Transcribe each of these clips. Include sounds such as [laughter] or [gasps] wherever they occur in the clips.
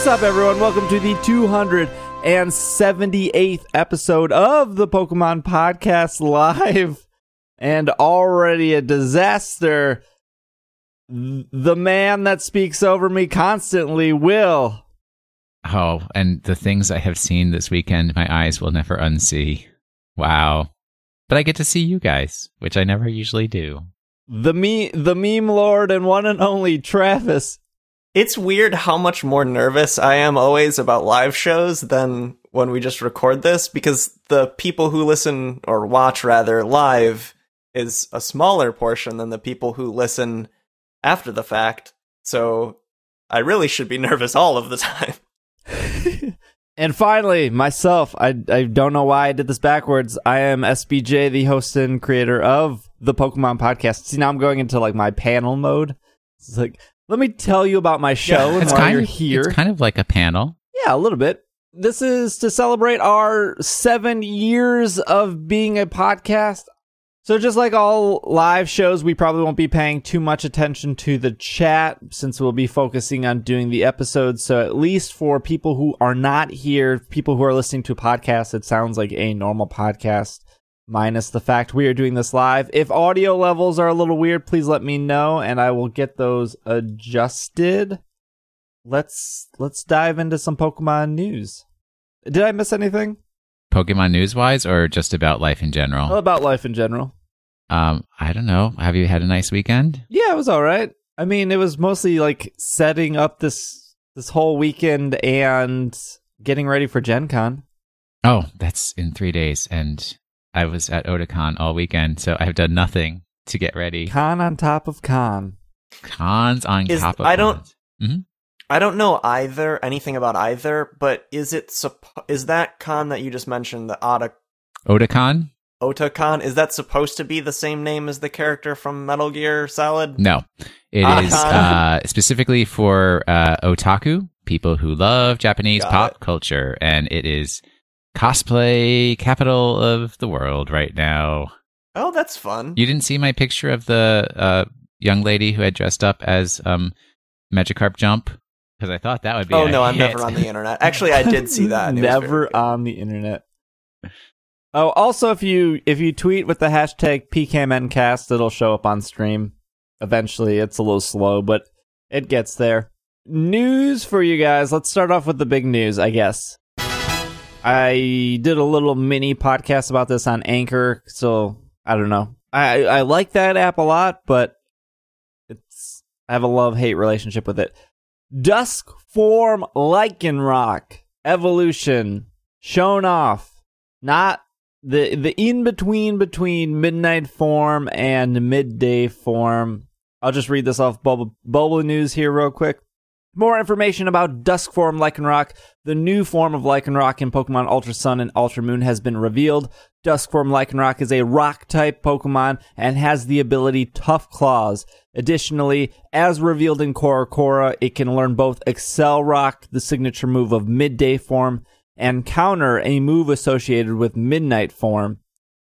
What's up, everyone? Welcome to the 278th episode of the Pokemon Podcast Live. And already a disaster. The man that speaks over me constantly, Will. Oh, and the things I have seen this weekend, my eyes will never unsee. Wow. But I get to see you guys, which I never usually do. The me the meme lord and one and only Travis. It's weird how much more nervous I am always about live shows than when we just record this because the people who listen or watch rather live is a smaller portion than the people who listen after the fact. So I really should be [laughs] nervous all of the time. [laughs] and finally, myself. I I don't know why I did this backwards. I am SBJ, the host and creator of the Pokemon podcast. See, now I'm going into like my panel mode. It's like let me tell you about my show and It's why kind you're of here. It's kind of like a panel. Yeah, a little bit. This is to celebrate our seven years of being a podcast. So, just like all live shows, we probably won't be paying too much attention to the chat since we'll be focusing on doing the episodes. So, at least for people who are not here, people who are listening to podcasts, it sounds like a normal podcast, minus the fact we are doing this live. If audio levels are a little weird, please let me know and I will get those adjusted let's let's dive into some Pokemon news. Did I miss anything? Pokemon news wise, or just about life in general? Well, about life in general. Um, I don't know. Have you had a nice weekend? Yeah, it was all right. I mean, it was mostly like setting up this this whole weekend and getting ready for Gen Con. Oh, that's in three days, and I was at Otakon all weekend, so I've done nothing to get ready. Con on top of con. Cons on Is- top of I don't- cons. Mhm. I don't know either anything about either, but is it suppo- is that con that you just mentioned the Ota Otakon? Otacon is that supposed to be the same name as the character from Metal Gear Solid? No, it Ah. is uh, specifically for uh, otaku, people who love Japanese Got pop it. culture, and it is cosplay capital of the world right now. Oh, that's fun. You didn't see my picture of the uh, young lady who had dressed up as um, Magikarp Jump because I thought that would be. oh a no, I'm never on the internet. Actually, I did see that. and [laughs] it was very Never on the internet. Oh, also, if you if you tweet with the hashtag PKMNcast, it'll show up on stream. Eventually, it's a little slow, but it gets there. News for you guys. Let's start off with the big news, I guess. I did a little mini podcast about this on Anchor, so I don't know. I I like that app a lot, but it's I have a love hate relationship with it. Dusk form Lycanroc evolution shown off, not the the in between between midnight form and midday form. I'll just read this off Bubble, Bubble News here real quick. More information about Dusk form Lycanroc, the new form of Lycanroc in Pokemon Ultra Sun and Ultra Moon has been revealed. Dusk form Lycanroc is a rock type Pokemon and has the ability Tough Claws. Additionally, as revealed in CoroCoro, it can learn both Accelerock, the signature move of midday form, and counter a move associated with midnight form.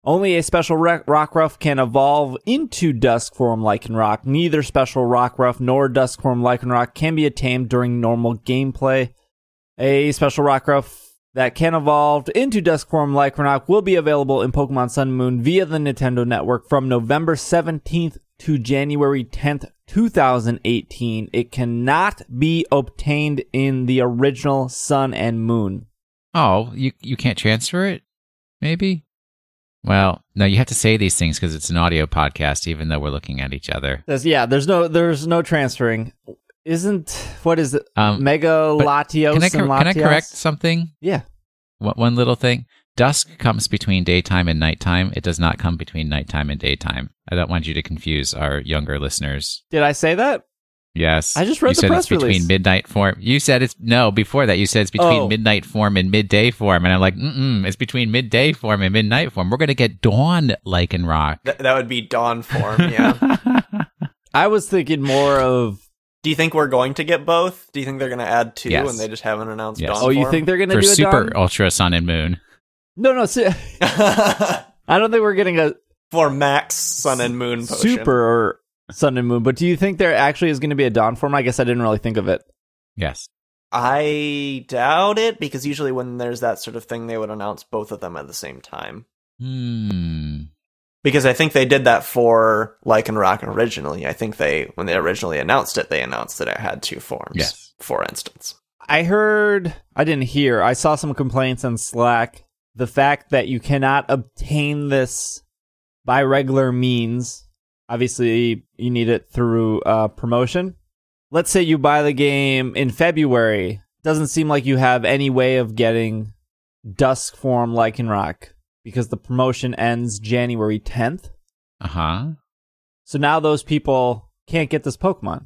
Only a special re- Rockruff can evolve into Dusk form Lycanroc. Neither special Rockruff nor Dusk form Lycanroc can be attained during normal gameplay. A special Rockruff that can evolve into Dusk form Lycanroc will be available in Pokemon Sun and Moon via the Nintendo Network from November 17th to January 10th, 2018. It cannot be obtained in the original Sun and Moon. Oh, you you can't transfer it? Maybe. Well, no, you have to say these things because it's an audio podcast, even though we're looking at each other. There's, yeah, there's no there's no transferring. Isn't what is it? Um, Mega Latios can I cor- can I correct something? Yeah. One, one little thing. Dusk comes between daytime and nighttime. It does not come between nighttime and daytime. I don't want you to confuse our younger listeners. Did I say that? Yes. I just read you the said press it's between midnight form. You said it's no before that. You said it's between Oh. midnight form and midday form, and I'm like, mm it's between midday form and midnight form. We're gonna get dawn Lycanroc. Th- that would be dawn form. Yeah. [laughs] I was thinking more of. Do you think we're going to get both? Do you think they're going to add two Yes. and they just haven't announced Yes. dawn Oh, you form? think they're gonna for do a super Dawn? ultra sun and moon. No, no. Se- [laughs] I don't think we're getting a for max sun and moon potion? super or Sun and Moon. But do you think there actually is going to be a Dawn form? I guess I didn't really think of it. Yes. I doubt it because usually when there's that sort of thing, they would announce both of them at the same time. Hmm. Because I think they did that for Lycanroc originally. I think they, when they originally announced it, they announced that it had two forms. Yes. For instance. I heard, I didn't hear, I saw some complaints on Slack. The fact that you cannot obtain this by regular means. Obviously, you need it through uh, promotion. Let's say you buy the game in February. Doesn't seem like you have any way of getting Dusk Form Lycanroc because the promotion ends January 10th. Uh huh. So now those people can't get this Pokemon.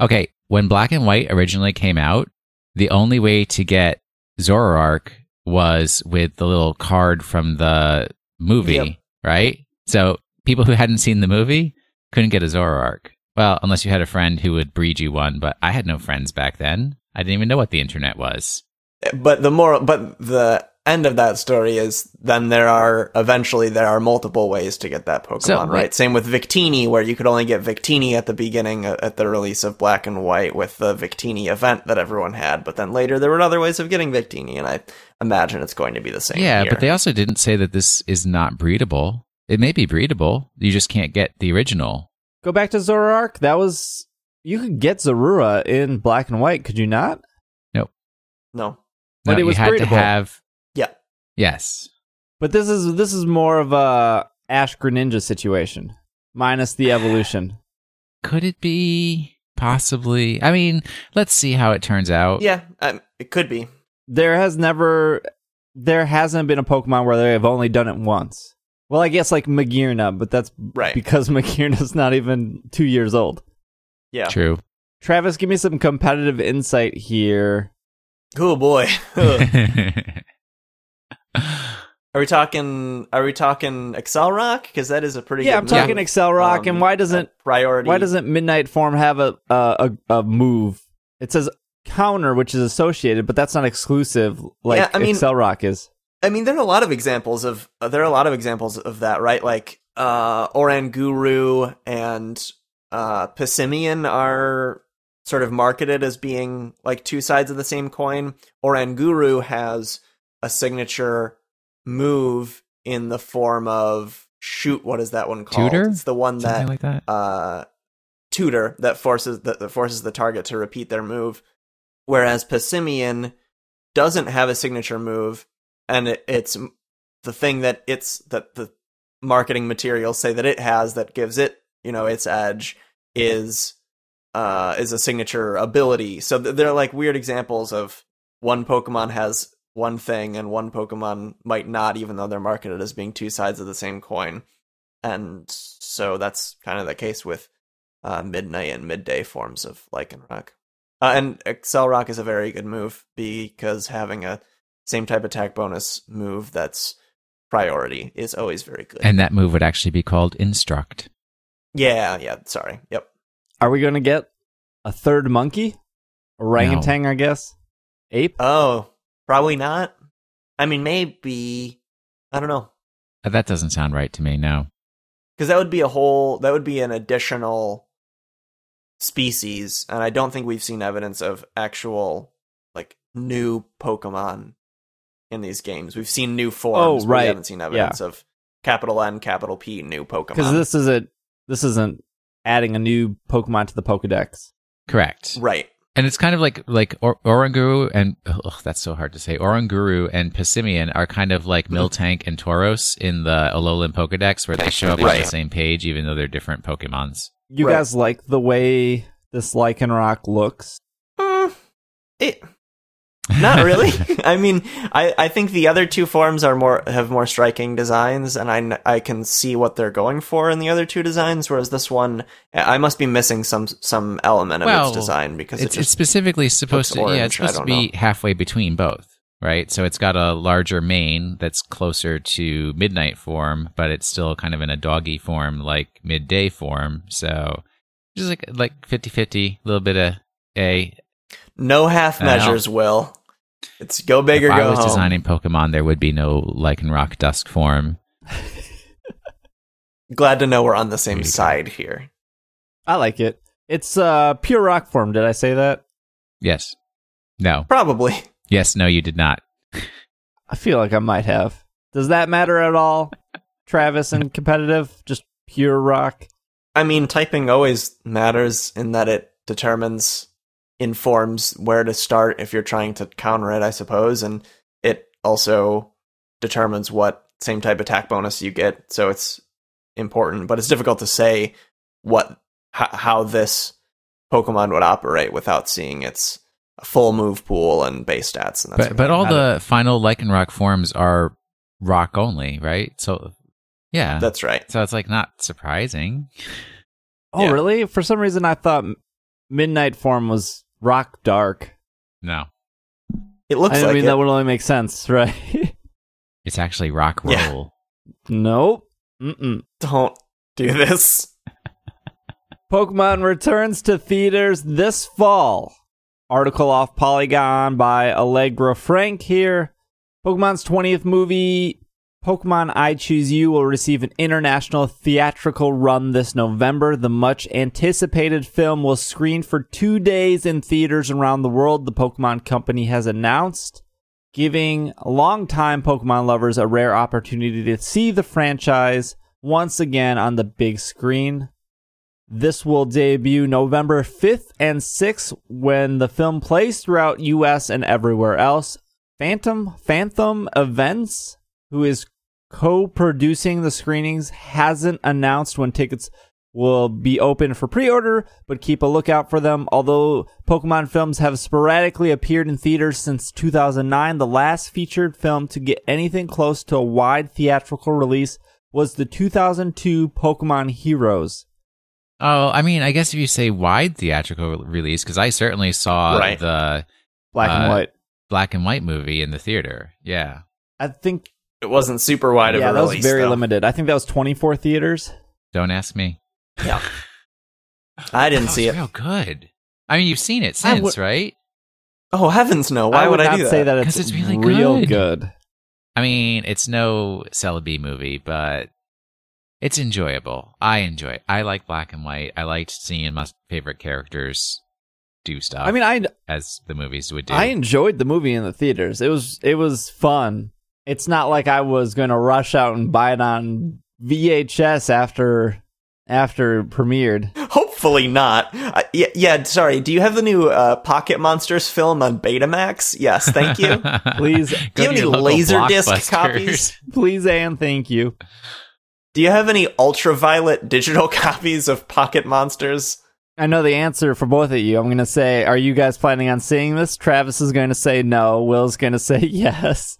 Okay, when Black and White originally came out, the only way to get Zoroark was with the little card from the movie, Yep. right? So people who hadn't seen the movie couldn't get a Zoroark. Well, unless you had a friend who would breed you one, but I had no friends back then. I didn't even know what the internet was. But the more, but the end of that story is then there are eventually there are multiple ways to get that Pokemon, So, right? Same with Victini, where you could only get Victini at the beginning uh, at the release of Black and White with the Victini event that everyone had. But then later there were other ways of getting Victini, and I imagine it's going to be the same. yeah, here. but they also didn't say that this is not breedable. It may be breedable. You just can't get the original. Go back to Zoroark. That was you could get Zorua in black and white, could you not? Nope. No, But No, it was you had to breedable. have yeah, yes. But this is this is more of a Ash Greninja situation, minus the evolution. [sighs] [sighs] Could it be possibly? I mean, let's see how it turns out. yeah, um, it could be. There has never, there hasn't been a Pokemon where they have only done it once. Well, I guess like Magearna, but that's Right. because [laughs] Magearna's not even two years old. Yeah. True. Travis, give me some competitive insight here. Oh boy. [laughs] Are we talking? Are we talking Accelerock? Because that is a pretty. yeah, good I'm talking move. Accelerock, Um, and why doesn't priority? why doesn't Midnight Form have a a, a a move? It says counter, which is associated, but that's not exclusive like Yeah, I mean- Accelerock is. I mean, there are a lot of examples of uh, there are a lot of examples of that, right? Like uh, Oranguru and uh, Passimian are sort of marketed as being like two sides of the same coin. Oranguru has a signature move in the form of shoot. What is that one called? Tutor? It's the one Something that like that. uh, tutor that forces that, that forces the target to repeat their move, whereas Passimian doesn't have a signature move, and it, it's the thing that it's that the marketing materials say that it has that gives it you know its edge is uh is a signature ability. So th- they're like weird examples of one Pokemon has one thing and one Pokemon might not, even though they're marketed as being two sides of the same coin. And so that's kind of the case with uh, midnight and midday forms of Lycanroc. Uh, and Accelerock is a very good move because having a same type attack bonus move that's priority is always very good. And that move would actually be called Instruct. yeah, yeah, sorry. Yep. Are we going to get a third monkey? Orangutan, I guess. Ape? Oh, probably not. I mean, maybe. I don't know. Uh, That doesn't sound right to me. No. Because that would be a whole, that would be an additional species. And I don't think we've seen evidence of actual, like, new Pokemon in these games. We've seen new forms. Oh, but right. We haven't seen evidence of capital N, capital P, new Pokemon. Because this isn't this isn't adding a new Pokemon to the Pokedex. Correct. Right. And it's kind of like like or- Oranguru and ugh, that's so hard to say. Oranguru and Passimian are kind of like Miltank and Tauros in the Alolan Pokedex, where they show up on the same page, even though they're different Pokemons. You Right. guys like the way this Lycanroc looks? Mm, it, not [laughs] really. I mean, I, I think the other two forms are more have more striking designs, and I, I can see what they're going for in the other two designs. Whereas this one, I must be missing some some element of Well, its design because It's, it it's specifically supposed to looks yeah, it's orange, supposed to be halfway between both, right? So it's got a larger mane that's closer to midnight form, but it's still kind of in a doggy form like midday form. So just like like 50-50, a little bit of A. no half measures. Will it's go big if or I go was home. designing Pokemon, there would be no Lycanroc Dusk form. [laughs] Glad to know we're on the same There go. side here. I like it. It's uh pure rock form. Did I say that? Yes. No. Probably. Yes, no, you did not. I feel like I might have. Does that matter at all, Travis? And [laughs] competitive, just pure rock. I mean, typing always matters in that it determines, informs where to start if you're trying to counter it, I suppose, and it also determines what same type attack bonus you get. So it's important, but it's difficult to say what h- how this Pokemon would operate without seeing its full move pool and base stats. And that But but all I the final Lycanroc forms are rock only, right? So yeah. that's right. so it's like not surprising. Oh, Yeah. really? For some reason, I thought Midnight Form was rock dark. No. It looks I like mean, it. that would only make sense, [laughs] right? It's actually rock Yeah. roll. nope. Mm-mm. Don't do this. [laughs] Pokemon returns to theaters this fall. Article off Polygon by Allegra Frank here. Pokemon's 20th movie, Pokemon I Choose You, will receive an international theatrical run this November. The much anticipated film will screen for two days in theaters around the world, the Pokemon Company has announced, giving longtime Pokemon lovers a rare opportunity to see the franchise once again on the big screen. This will debut November 5th and 6th when the film plays throughout US and everywhere else. Fathom Fathom Events, who is co-producing the screenings, hasn't announced when tickets will be open for pre-order, but keep a lookout for them. Although Pokemon films have sporadically appeared in theaters since 2009, the last featured film to get anything close to a wide theatrical release was the 2002 Pokemon Heroes. Oh, I mean, I guess if you say wide theatrical release, because I certainly saw Right. the Black and Uh, white. black and white movie in the theater. Yeah. I think It wasn't super wide yeah, of a that was very though. limited. I think that was 24 theaters. Don't ask me. Yeah. [laughs] I didn't That see was it. Real good. I mean, you've seen it I since, would- right? Oh heavens no! Why I would, would, I not do that? say that it's, 'Cause it's really real good. good. I mean, it's no Celebi movie, but it's enjoyable. I enjoy it. I like black and white. I liked seeing my favorite characters do stuff. I mean, I as the movies would do. I enjoyed the movie in the theaters. It was it was fun. It's not like I was going to rush out and buy it on VHS after after it premiered. Hopefully not. Uh, yeah, yeah. Sorry. Do you have the new uh, Pocket Monsters film on Betamax? Yes, thank you. [laughs] Please, Do you have any local Laserdisc copies? [laughs] please, and thank you. Do you have any ultraviolet digital [laughs] copies of Pocket Monsters? I know the answer for both of you. I'm going to say, are you guys planning on seeing this? Travis is going to say no. Will's going to say yes.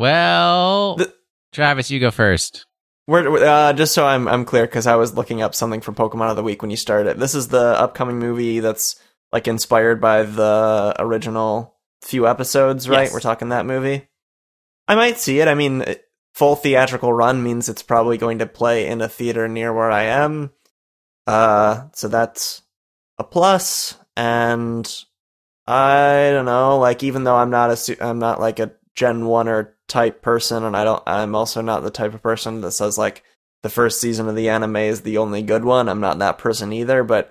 Well, The- Travis, you go first. Uh, just so I'm I'm clear, because I was looking up something for Pokemon of the Week when you started. This is the upcoming movie that's like inspired by the original few episodes, right? Yes. We're talking that movie. I might see it. I mean, full theatrical run means it's probably going to play in a theater near where I am. Uh, so that's a plus. And I don't know, like even though I'm not a su- I'm not like a Gen One or type person, and I don't I'm also not the type of person that says like the first season of the anime is the only good one. I'm not that person either, but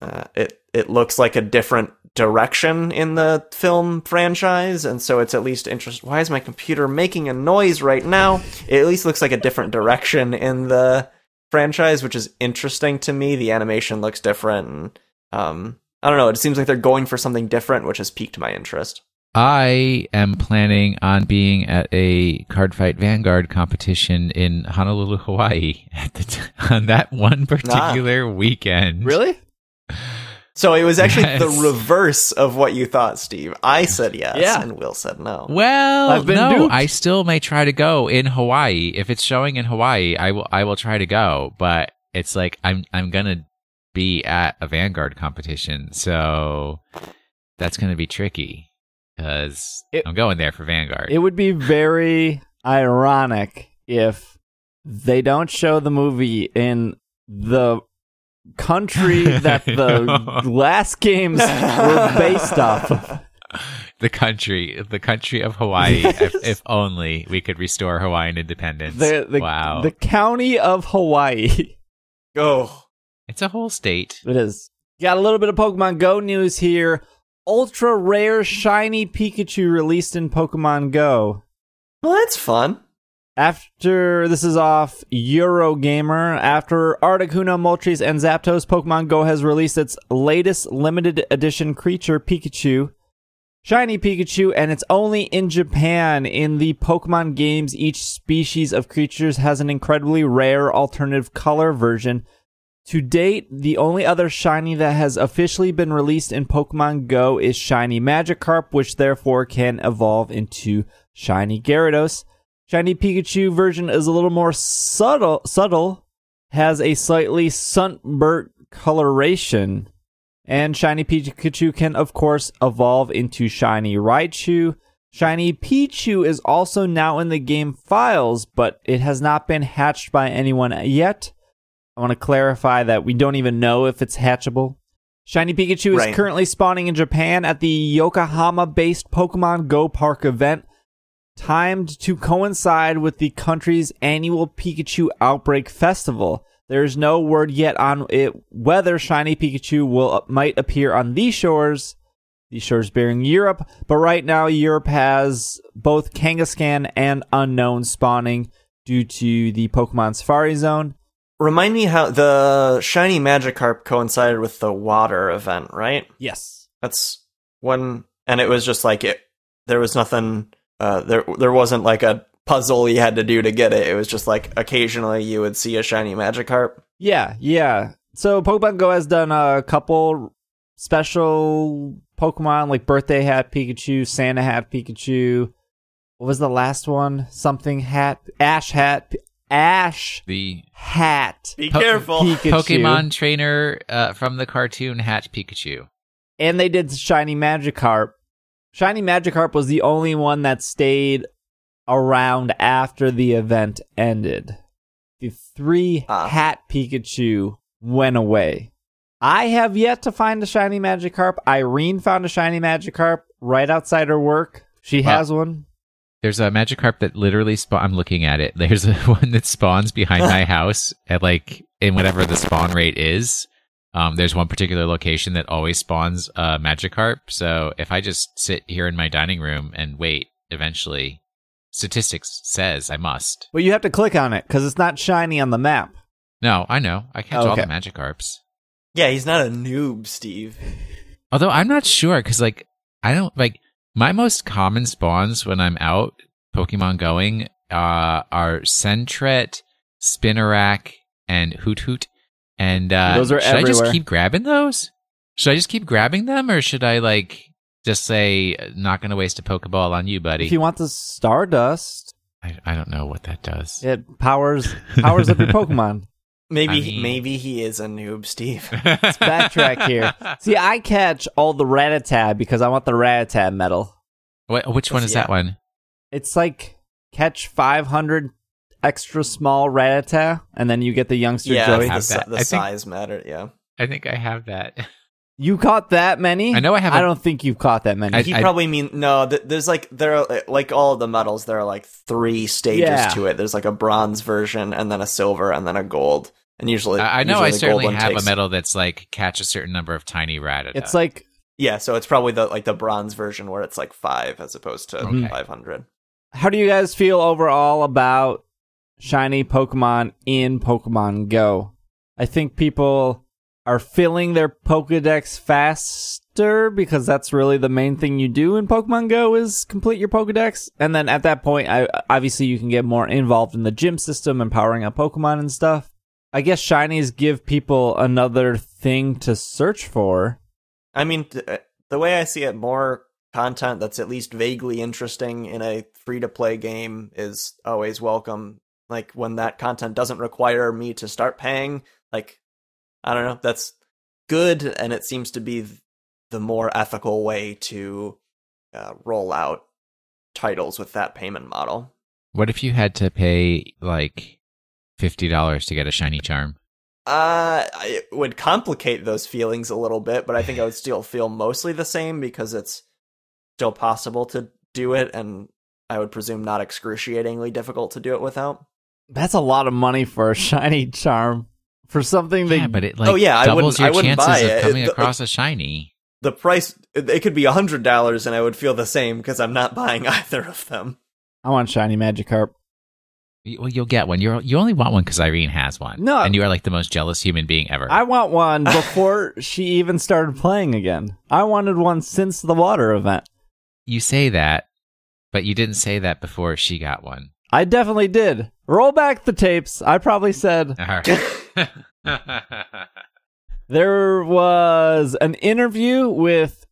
uh, it it looks like a different direction in the film franchise, and so it's at least interest. Why is my computer making a noise right now? It at least looks like a different direction in the franchise, which is interesting to me. The animation looks different, and um, I don't know. It seems like they're going for something different, which has piqued my interest. I am planning on being at a Cardfight Vanguard competition in Honolulu, Hawaii, [laughs] at the t- on that one particular ah. weekend. Really? So it was actually Yes. the reverse of what you thought, Steve. I said yes, Yeah. and Will said no. Well, I've been no, duped. I still may try to go in Hawaii. If it's showing in Hawaii, I will I will try to go, but it's like I'm I'm going to be at a Vanguard competition. So that's going to be tricky cuz It- I'm going there for Vanguard. It would be very ironic if they don't show the movie in the country [laughs] that the last games were based off of. the country, the country of Hawaii. if, if only we could restore Hawaiian independence. The, the, wow. the county of Hawaii. Oh, it's a whole state. It is. Got a little bit of Pokemon Go news here. Ultra rare shiny Pikachu released in Pokemon Go. Well, that's fun. After this is off Eurogamer. After Articuno, Moltres, and Zapdos, Pokemon Go has released its latest limited edition creature, Pikachu. Shiny Pikachu, and it's only in Japan. In the Pokemon games, each species of creatures has an incredibly rare alternative color version. To date, the only other shiny that has officially been released in Pokemon Go is Shiny Magikarp, which therefore can evolve into Shiny Gyarados. Shiny Pikachu version is a little more subtle, subtle, has a slightly sunburnt coloration. And Shiny Pikachu can, of course, evolve into Shiny Raichu. Shiny Pichu is also now in the game files, but it has not been hatched by anyone yet. I want to clarify that we don't even know if it's hatchable. Shiny Pikachu is Right. currently spawning in Japan at the Yokohama based Pokemon Go Park event, timed to coincide with the country's annual Pikachu Outbreak Festival. There is no word yet on it whether Shiny Pikachu will uh, might appear on these shores, these shores bearing Europe, but right now Europe has both Kangaskhan and Unown spawning due to the Pokemon Safari Zone. Remind me how the shiny Magikarp coincided with the water event, right? Yes. That's when, and it was just like it. There was nothing. Uh, there there wasn't like a puzzle you had to do to get it. It was just like occasionally you would see a shiny Magikarp. Yeah, yeah. So Pokemon Go has done a couple special Pokemon like birthday hat Pikachu, Santa hat Pikachu. What was the last one? Something hat, Ash hat, Ash The hat. Be Po- careful. Pikachu. Pokemon trainer uh, from the cartoon Hatch Pikachu. And they did Shiny Magikarp. Shiny Magikarp was the only one that stayed around after the event ended. The three Ah. hat Pikachu went away. I have yet to find a shiny Magikarp. Irene found a shiny Magikarp right outside her work. She Wow. has one. There's a Magikarp that literally spawn. I'm looking at it. There's a [laughs] one that spawns behind my [laughs] house at like in whatever the spawn rate is. Um, there's one particular location that always spawns a uh, Magikarp. So if I just sit here in my dining room and wait, eventually, statistics says I must. But you have to click on it because it's not shiny on the map. No, I know. I catch all Okay. the Magikarps. Yeah, he's not a noob, Steve. Although I'm not sure because like I don't like my most common spawns when I'm out Pokemon going uh, are Sentret, Spinarak, and Hoothoot. And uh, Those are should I just keep grabbing those? Should I just keep grabbing them, or should I like just say not going to waste a Pokeball on you, buddy? If you want the Stardust, I, I don't know what that does. it powers powers up your [laughs] Pokemon. Maybe I mean- maybe he is a noob, Steve. [laughs] Let's backtrack here. [laughs] See, I catch all the Rattata because I want the Rattata medal. What, which one is Yeah. that one? It's like catch 500 extra small Rattata, and then you get the youngster yeah, Joey. the, have that. the I think- size matter. Yeah, I think I have that. [laughs] You caught that many? I know I have. I don't think you've caught that many. I- he probably mean no. Th- there's like there are like all of the medals. There are like three stages Yeah. to it. There's like a bronze version, and then a silver, and then a gold. And usually, I I know usually I certainly have takes- a medal that's like catch a certain number of tiny Rattata. it's like Yeah, so it's probably the like the bronze version where it's like five as opposed to Okay. five hundred. how do you guys feel overall about shiny Pokemon in Pokemon Go? I think people are filling their Pokedex faster because that's really the main thing you do in Pokemon Go is complete your Pokedex. And then at that point, I, obviously you can get more involved in the gym system and powering up Pokemon and stuff. I guess shinies give people another thing to search for. I mean, th- uh, the way I see it, more content that's at least vaguely interesting in a free to play game is always welcome. Like when that content doesn't require me to start paying, like I don't know, that's good, and it seems to be the more ethical way to uh, roll out titles with that payment model. What if you had to pay like fifty dollars to get a shiny charm? Uh, it would complicate those feelings a little bit, but I think I would still feel mostly the same because it's still possible to do it, and I would presume not excruciatingly difficult to do it without. That's a lot of money for a [laughs] shiny charm. For something that yeah, but it like Oh, yeah, I doubles wouldn't- I your wouldn't chances buy of it. coming It- across a shiny. the price it could be a hundred dollars and I would feel the same because I'm not buying [laughs] either of them. I want shiny Magikarp. Well, you'll get one. You're you only want one because Irene has one. No. and you are like the most jealous human being ever. I want one [laughs] before she even started playing again. I wanted one since the water event. you say that, but you didn't say that before she got one. I definitely did. Roll back the tapes. I probably said [laughs] right. [laughs] there was an interview with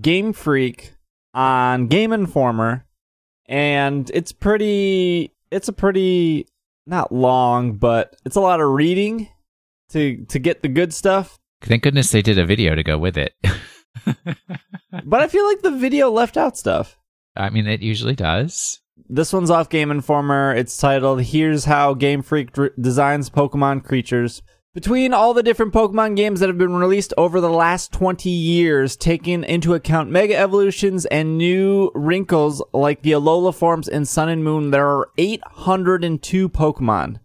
Game Freak on Game Informer, and it's pretty. It's a pretty not long, but it's a lot of reading to to get the good stuff. Thank goodness they did a video to go with it. [laughs] But I feel like the video left out stuff. I mean, it usually does. This one's off Game Informer. It's titled "Here's How Game Freak Dr- Designs Pokemon Creatures." Between all the different Pokemon games that have been released over the last 20 years, taking into account Mega Evolutions and new wrinkles like the Alola forms in Sun and Moon, there are 802 Pokemon.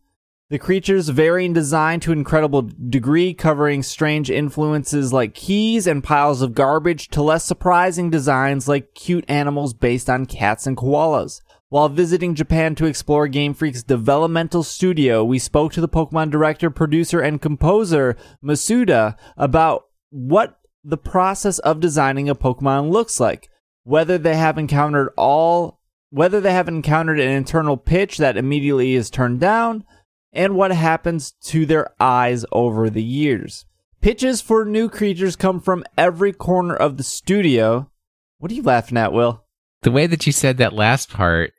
The creatures vary in design to incredible degree, covering strange influences like keys and piles of garbage to less surprising designs like cute animals based on cats and koalas. While visiting Japan to explore Game Freak's developmental studio, we spoke to the Pokemon director, producer, and composer, Masuda, about what the process of designing a Pokemon looks like. Whether they have encountered all whether they have encountered an internal pitch that immediately is turned down, and what happens to their eyes over the years. Pitches for new creatures come from every corner of the studio. What are you laughing at, Will? The way that you said that last part,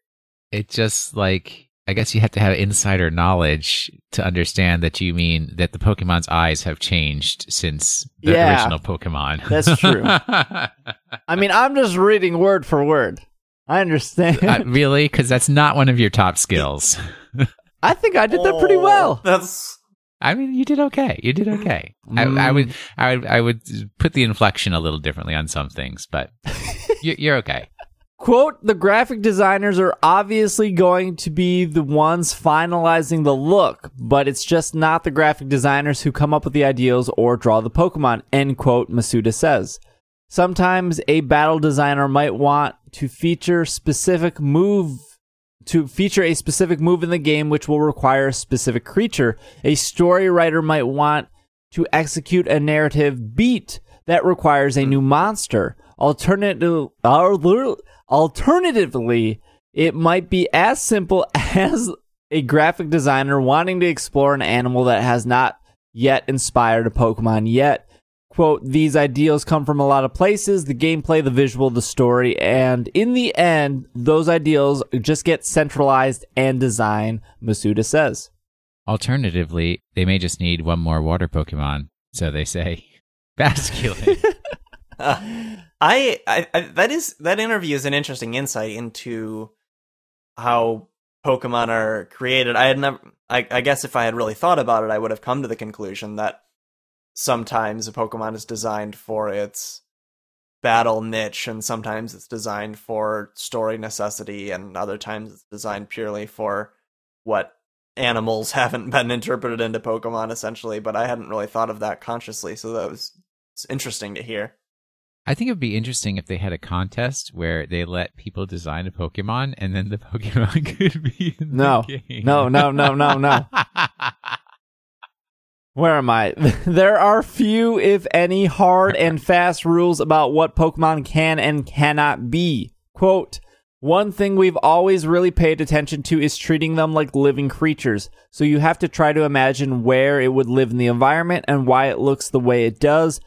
it just like I guess you have to have insider knowledge to understand that you mean that the Pokemon's eyes have changed since the Yeah. original Pokemon. That's true. [laughs] I mean, I'm just reading word for word. I understand. Uh, really? Because that's not one of your top skills. I think I did that pretty well. Oh, That's I mean, you did okay. You did okay. I, I would, I would, I would put the inflection a little differently on some things, but [laughs] you, you're okay. Quote, the graphic designers are obviously going to be the ones finalizing the look, but it's just not the graphic designers who come up with the ideals or draw the Pokemon, end quote, Masuda says. Sometimes a battle designer might want to feature specific move to feature a specific move in the game which will require a specific creature. A story writer might want to execute a narrative beat that requires a new monster. Alternative, alternatively, it might be as simple [laughs] as a graphic designer wanting to explore an animal that has not yet inspired a Pokemon yet. Quote, these ideals come from a lot of places the gameplay, the visual, the story, and in the end, those ideals just get centralized and designed, Masuda says. Alternatively, they may just need one more water Pokemon, so they say. [laughs] Basculin. [laughs] [laughs] I, I, I that is that interview is an interesting insight into how Pokemon are created. I had never I, I guess if I had really thought about it, I would have come to the conclusion that sometimes a Pokemon is designed for its battle niche and sometimes it's designed for story necessity and other times it's designed purely for what animals [laughs] haven't been interpreted into Pokemon essentially, but I hadn't really thought of that consciously, so that was interesting to hear. I think it would be interesting if they had a contest where they let people design a Pokemon and then the [laughs] Pokemon could be in No. the game. No, no, no, no, no. [laughs] Where am I? [laughs] there are few, if any, hard and fast rules about what Pokemon can and cannot be. Quote, one thing we've always really paid attention to is treating them like living creatures. So you have to try to imagine where it would live in the environment and why it looks the way it does.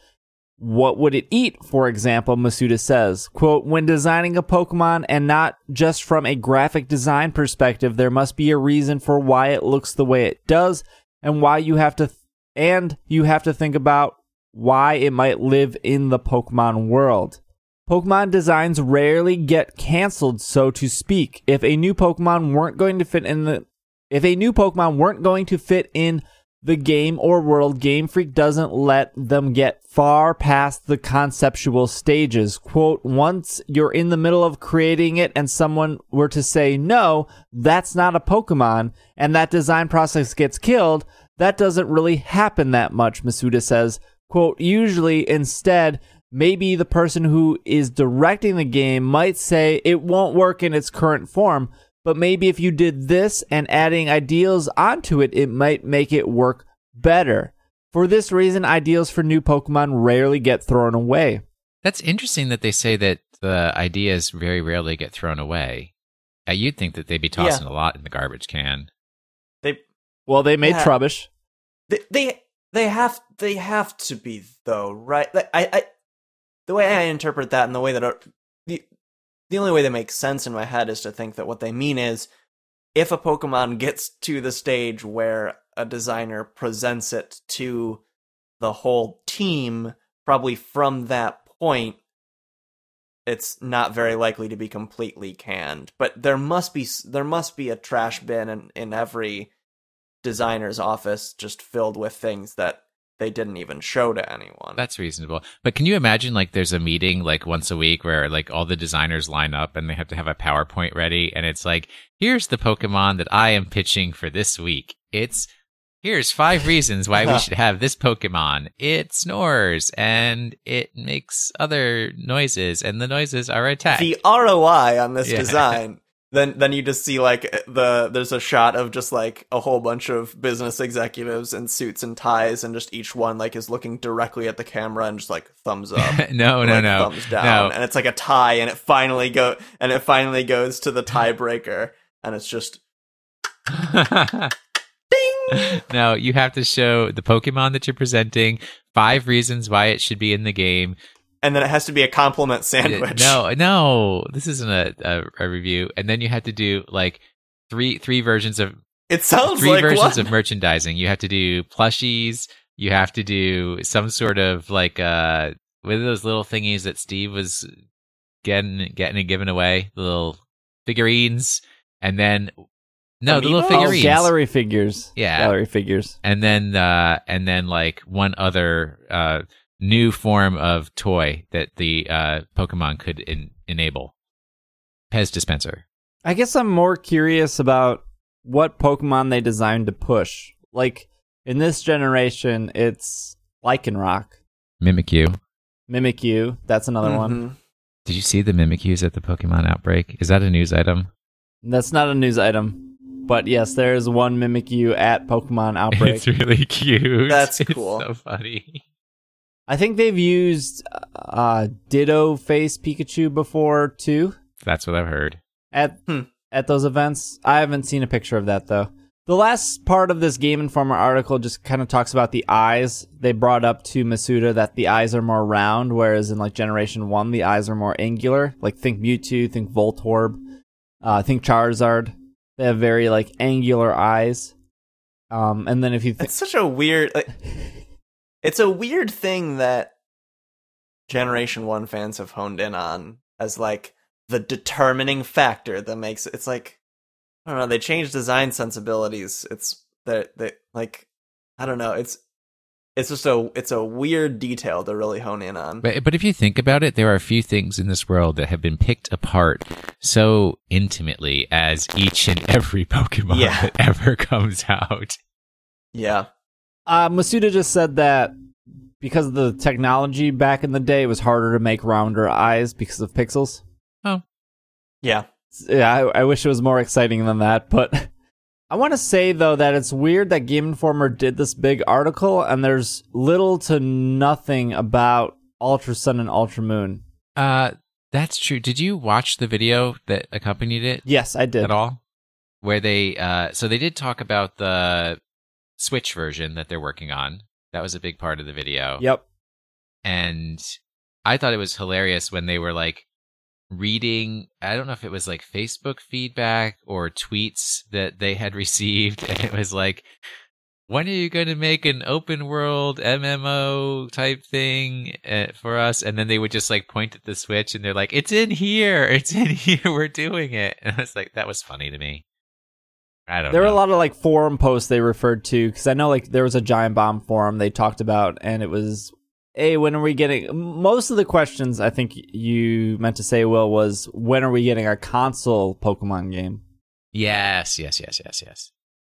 What would it eat, for example, Masuda says. Quote, when designing a Pokemon and not just from a graphic design perspective, there must be a reason for why it looks the way it does and why you have to, th- and you have to think about why it might live in the Pokemon world. Pokemon designs rarely get canceled, so to speak. If a new Pokemon weren't going to fit in the, if a new Pokemon weren't going to fit in the game or world, Game Freak doesn't let them get far past the conceptual stages. Quote, once you're in the middle of creating it and someone were to say, no, that's not a Pokemon, and that design process gets killed, that doesn't really happen that much, Masuda says. Quote, usually instead, maybe the person who is directing the game might say it won't work in its current form, but maybe if you did this and adding ideals onto it, it might make it work better. For this reason, ideals for new Pokemon rarely get thrown away. That's interesting that they say that the ideas very rarely get thrown away. Uh, you'd think that they'd be tossing a lot in the garbage can. They Well, they made Yeah. Trubbish. they they they have they have to be though, right? Like I, I the way I interpret that and the way that it, the only way that makes sense in my head is to think that what they mean is if a Pokemon gets to the stage where a designer presents it to the whole team, probably from that point it's not very likely to be completely canned. But there must be there must be a trash bin in, in every designer's office just filled with things that they didn't even show to anyone. That's reasonable. But can you imagine like there's a meeting like once a week where like all the designers line up and they have to have a PowerPoint ready and it's like, here's the Pokemon that I am pitching for this week. It's here's five reasons why we [laughs] should have this Pokemon. It snores and it makes other noises and the noises are attack. the ROI on this Yeah. design. Then then you just see like the there's a shot of just like a whole bunch of business executives in suits and ties and just each one like is looking directly at the camera and just like thumbs up. [laughs] no, no, like, no. thumbs down, No. and it's like a tie, and it finally go, and it finally goes to the tiebreaker, and it's just ding. [laughs] no, you have to show the Pokemon that you're presenting, five reasons why it should be in the game. And then it has to be a compliment sandwich. No, no, this isn't a, a, a review. And then you have to do like three three versions of it sounds three like versions what? of merchandising. You have to do plushies. You have to do some sort of like uh, what are those little thingies that Steve was getting getting and giving away? The little figurines, and then no, the little Amiibo? Oh, figurines. gallery figures. Yeah. Gallery figures. and then uh and then like one other uh new form of toy that the uh pokemon could in- enable pez dispenser I guess I'm more curious about what Pokemon they designed to push. Like in this generation, it's Lycanroc, mimikyu Mimikyu. That's another one. Mhm. did you see the mimikyus at the pokemon outbreak is that a news item That's not a news item, but yes, there is one Mimikyu at Pokemon [laughs] Outbreak. it's really cute That's [laughs] It's cool. so funny I think they've used uh, Ditto Face Pikachu before too that's what i've heard at Hmm. at those events. I haven't seen a picture of that though. The last part of this Game Informer article just kind of talks about the eyes. They brought up to Masuda that the eyes are more round, whereas in like Generation One, the eyes are more angular. Like think Mewtwo, think Voltorb, uh, think Charizard. They have very like angular eyes. Um, and then if you think It's such a weird. Like, [laughs] it's a weird thing that Generation One fans have honed in on as like the determining factor that makes it's like I don't know. They change design sensibilities. It's that they like I don't know. It's it's just a it's a weird detail to really hone in on. But but if you think about it, there are a few things in this world that have been picked apart so intimately as each and every [laughs] Pokemon Yeah. that ever comes out. yeah, Uh, Masuda just said that because of the technology back in the day, it was harder to make rounder eyes because of pixels. Oh, yeah. Yeah, I, I wish it was more exciting than that, but [laughs] I want to say though that it's weird that Game Informer did this big article and there's little to nothing about Ultra Sun and Ultra Moon. Uh, that's true. Did you watch the video that accompanied it Yes, I did. at all? Where they uh, so they did talk about the Switch version that they're working on. That was a big part of the video. Yep. and I thought it was hilarious when they were like reading I don't know if it was like Facebook feedback or tweets that they had [laughs] received and it was like when are you going to make an open world MMO type thing uh, for us and then they would just like point at the switch and they're like it's in here it's in [laughs] here we're doing it and I was like that was funny to me I don't There were know a lot of like forum posts they referred to because I know like there was a Giant Bomb forum they talked about, and it was, "Hey, when are we getting?" Most of the questions I think you meant to say, Will, was when are we getting our console Pokemon game? yes yes yes yes yes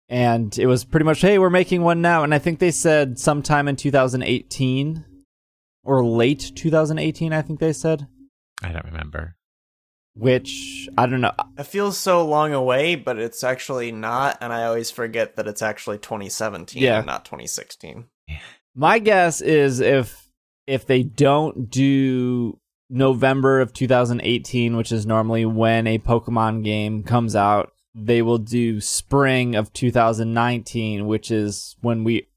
And it was pretty much, "Hey, we're making one now," and I think they said sometime in 2018. or late 2018. I think they said. I don't remember. Which I don't know. It feels so long away, but it's actually not, and I always forget that it's actually 2017 Yeah. and not 2016. My guess is if if they don't do November of 2018, which is normally when a Pokemon game comes out, they will do spring of 2019, which is when we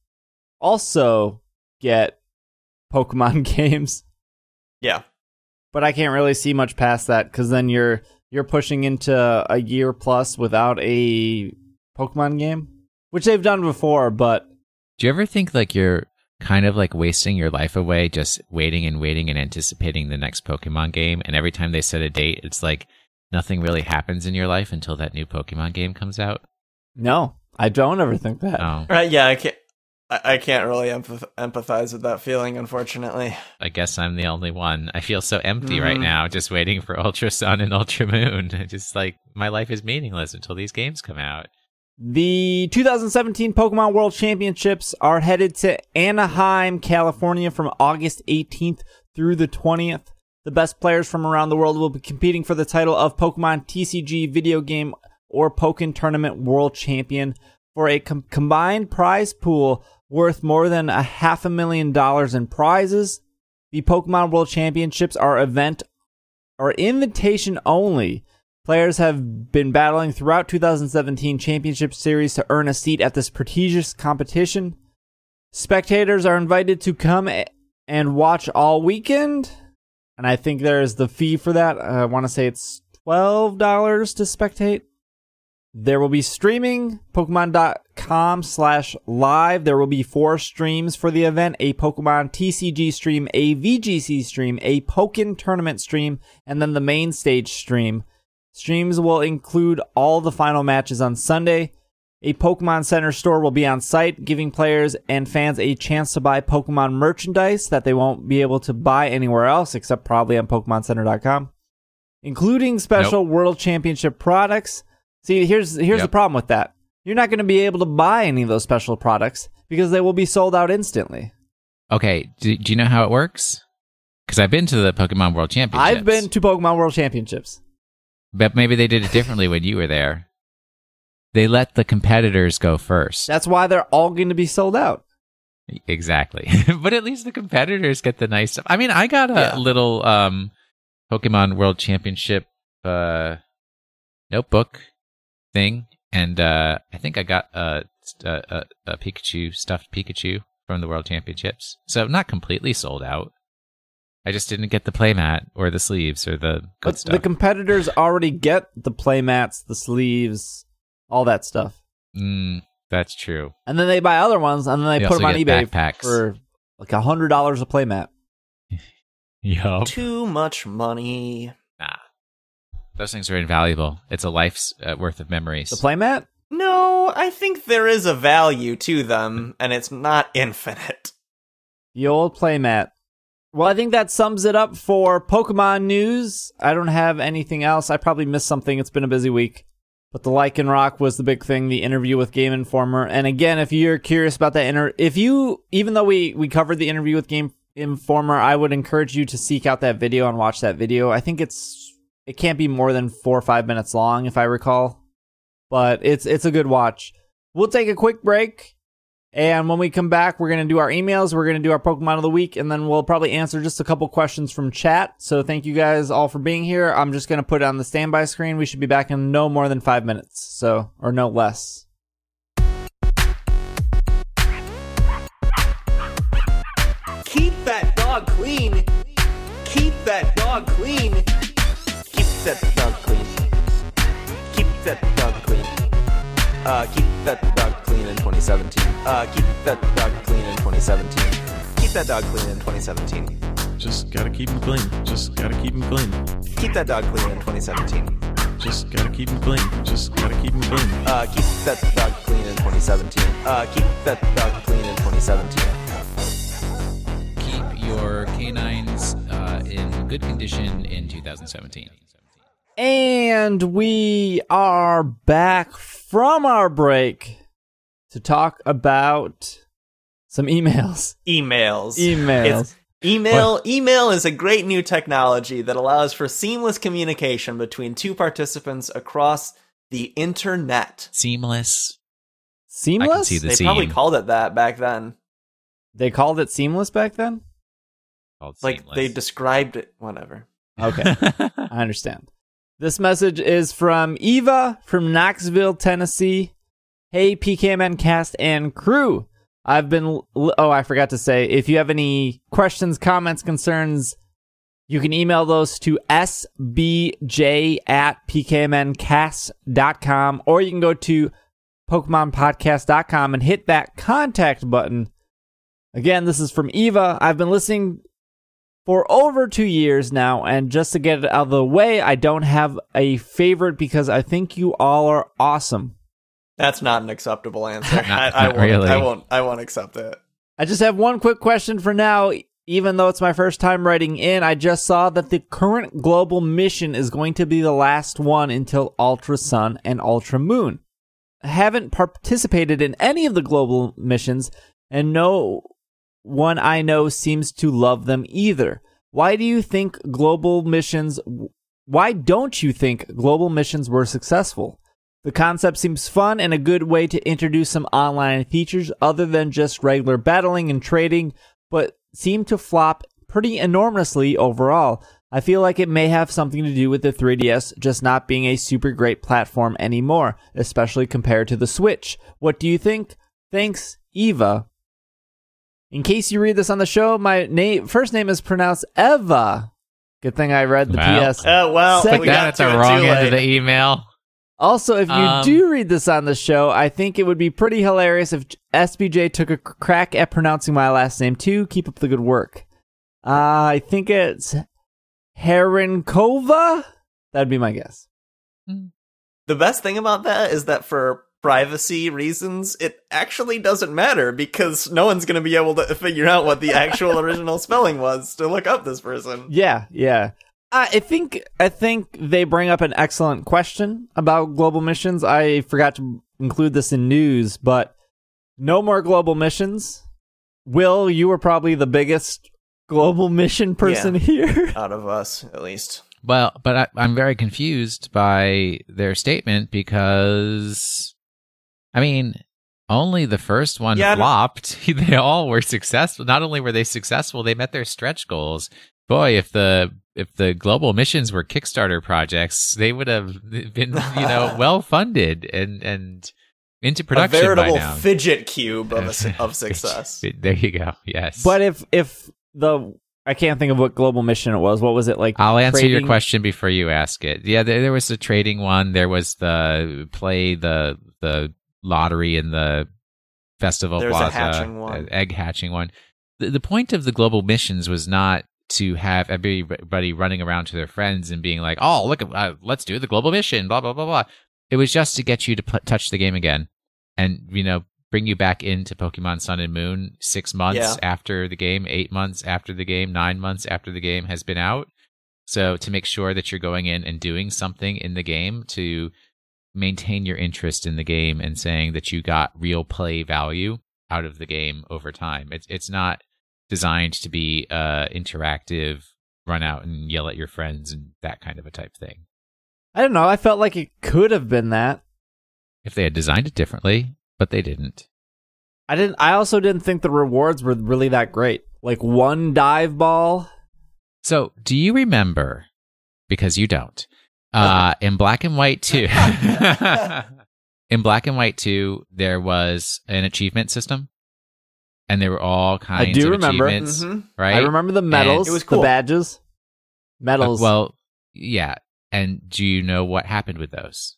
also get Pokemon [laughs] games. Yeah. But I can't really see much past that cuz then you're you're pushing into a year plus without a Pokemon game, which they've done before, but Do you ever think like you're kind of like wasting your life away just waiting and waiting and anticipating the next Pokemon game? And every time they set a date, it's like nothing really happens in your life until that new Pokemon game comes out. no, I don't ever think that. Oh, Right? Yeah, I can't. I I can't really empath- empathize with that feeling, unfortunately. I guess I'm the only one. I feel so empty right Mhm. now, just waiting for Ultra Sun and Ultra Moon. [laughs] Just like my life is meaningless until these games come out. The 2017 Pokemon World Championships are headed to Anaheim, California from August 18th through the 20th. The best players from around the world will be competing for the title of Pokemon TCG video game or Pokken Tournament World Champion for a com- combined prize pool worth more than a half a million dollars in prizes. The Pokemon World Championships are event or invitation only. Players have been battling throughout 2017 Championship Series to earn a seat at this prestigious competition. Spectators are invited to come and watch all weekend, and I think there is the fee for that. I want to say it's twelve dollars to spectate. There will be streaming, Pokemon.com slash live. There will be four streams for the event, a Pokemon TCG stream, a VGC stream, a Pokken tournament stream, and then the main stage stream. Streams will include all the final matches on Sunday. A Pokemon Center store will be on site, giving players and fans a chance to buy Pokemon merchandise that they won't be able to buy anywhere else except probably on PokemonCenter.com, including special World Championship products. See, here's here's the problem with that. You're not going to be able to buy any of those special products because they will be sold out instantly. Okay, do, do you know how it works? Because I've been to the Pokemon World Championships. I've been to Pokemon World Championships. but maybe they did it differently when you were there. They let the competitors go first. That's why they're all going to be sold out. Exactly. [laughs] but at least the competitors get the nice stuff. I mean, I got a Yeah. little um Pokemon World Championship uh notebook thing and uh I think I got a a, a, a Pikachu stuffed Pikachu from the World Championships. So not completely sold out. I just didn't get the playmat or the sleeves or the good But stuff. the competitors already get the playmats, the sleeves, all that stuff. mm, that's true. And then they buy other ones and then they, They put them on eBay backpacks. for like a hundred dollars a playmat. [laughs] Yup. Too much money. Nah. Those things are invaluable. It's a life's uh, worth of memories. The playmat? No, I think there is a value to them, and it's not infinite. The old playmat. Well, I think that sums it up for Pokemon news. I don't have anything else. I probably missed something. It's been a busy week. But the Lycanroc was the big thing, the interview with Game Informer. And again, if you're curious about that inter if you even though we we covered the interview with Game Informer, I would encourage you to seek out that video and watch that video. I think it's it can't be more than 4 or 5 minutes long if I recall. But it's it's a good watch. We'll take a quick break. And when we come back, we're to do our emails, we're to do our Pokemon of the week, and then we'll probably answer just a couple questions from chat. So thank you guys all for being here. I'm just to put it on the standby screen. We should be back in no more than five minutes. So, or no less. Keep that dog clean. Keep that dog clean. Keep that dog clean. Keep that dog clean. Uh, keep that dog clean in 2017. Uh, keep that dog clean in 2017. Keep that dog clean in 2017. Just gotta keep him clean. Just gotta keep him clean. Keep that dog clean in 2017. Just gotta keep 'em clean. Just gotta keep 'em clean. Uh, keep that dog clean in 2017. Uh, keep that dog clean in 2017. Keep your canines uh, in good condition in 2017. And we are back from our break to talk about some emails. [laughs] Emails. Emails. It's, Email email is a great new technology that allows for seamless communication between two participants across the internet. Seamless. Seamless? see the- They seam. probably called it that back then. They called it seamless back then? Called Like seamless. they described it whatever. Okay. [laughs] I understand. This message is from Eva from Knoxville, Tennessee. Hey, PKMNcast and crew. I've been. Oh, I forgot to say. If you have any questions, comments, concerns, you can email those to sbj at pkmncast.com or you can go to PokemonPodcast.com and hit that contact button. Again, this is from Eva. I've been listening for over two years now, and just to get it out of the way, I don't have a favorite because I think you all are awesome. That's not an acceptable answer. [laughs] Not- I, I not won't, really. I won't I won't accept it. I just have one quick question for now. Even though it's my first time writing in, I just saw that the current global mission is going to be the last one until Ultra Sun and Ultra Moon. I haven't participated in any of the global missions, and no one I know seems to love them either. Why do you think global missions? Why don't you think global missions were successful? The concept seems fun and a good way to introduce some online features other than just regular battling and trading, but seem to flop pretty enormously overall. I feel like it may have something to do with the 3DS just not being a super great platform anymore, especially compared to the Switch. What do you think? Thanks, Eva. In case you read this on the show, my name first name is pronounced Eva. Good thing I read the Wow. PS. Uh, well, Second- we got that at the it wrong end of the email. Also, if you Um, do read this on the show, I think it would be pretty hilarious if SBJ took a crack at pronouncing my last name too. Keep up the good work. Uh, I think it's Herinkova. That'd be my guess. The best thing about that is that for privacy reasons, it actually doesn't matter because no one's going to be able to figure out what the actual [laughs] original spelling was to look up this person. Yeah, yeah. Uh, I think I think they bring up an excellent question about global missions. I forgot to include this in news, but no more global missions. Will, you were probably the biggest global [laughs] mission person here. [laughs] Out of us, at least. Well, but I, I'm very confused by their statement because, I mean, only the first one Yeah, flopped. [laughs] they all were successful. Not only were they successful, they met their stretch goals. Boy, if the if the global missions were Kickstarter projects, they would have [laughs] been, you know, [laughs] well funded and and into production a veritable by now. fidget cube of, a, of success. There you go. Yes. But if if the I can't think of what global mission it was. What was it like? I'll answer your question before you ask it. Yeah, there, there was the trading one. There was the play the the lottery in the festival There was a plaza, hatching one. egg hatching one. The, the point of the global missions was not to have everybody running around to their friends and being like, "Oh, look, uh, let's do the global mission." Blah blah blah blah. It was just to get you to pl- touch the game again, and you know, bring you back into Pokemon Sun and Moon six months Yeah. after the game, eight months after the game, nine months after the game has been out. So to make sure that you're going in and doing something in the game to maintain your interest in the game and saying that you got real play value out of the game over time. It's it's not designed to be uh interactive, run out and yell at your friends and that kind of a type thing. I don't know. I felt like it could have been that. If they had designed it differently, but they didn't. I didn't. I also didn't think the rewards were really that great. Like one dive ball. So, do you remember? Because you don't. Uh, in Black and White 2, [laughs] in Black and White 2, there was an achievement system, and there were all kinds I do of remember. achievements, Mhm. right? I remember the medals, It was cool. the badges, Uh, medals. well, yeah. And do you know what happened with those?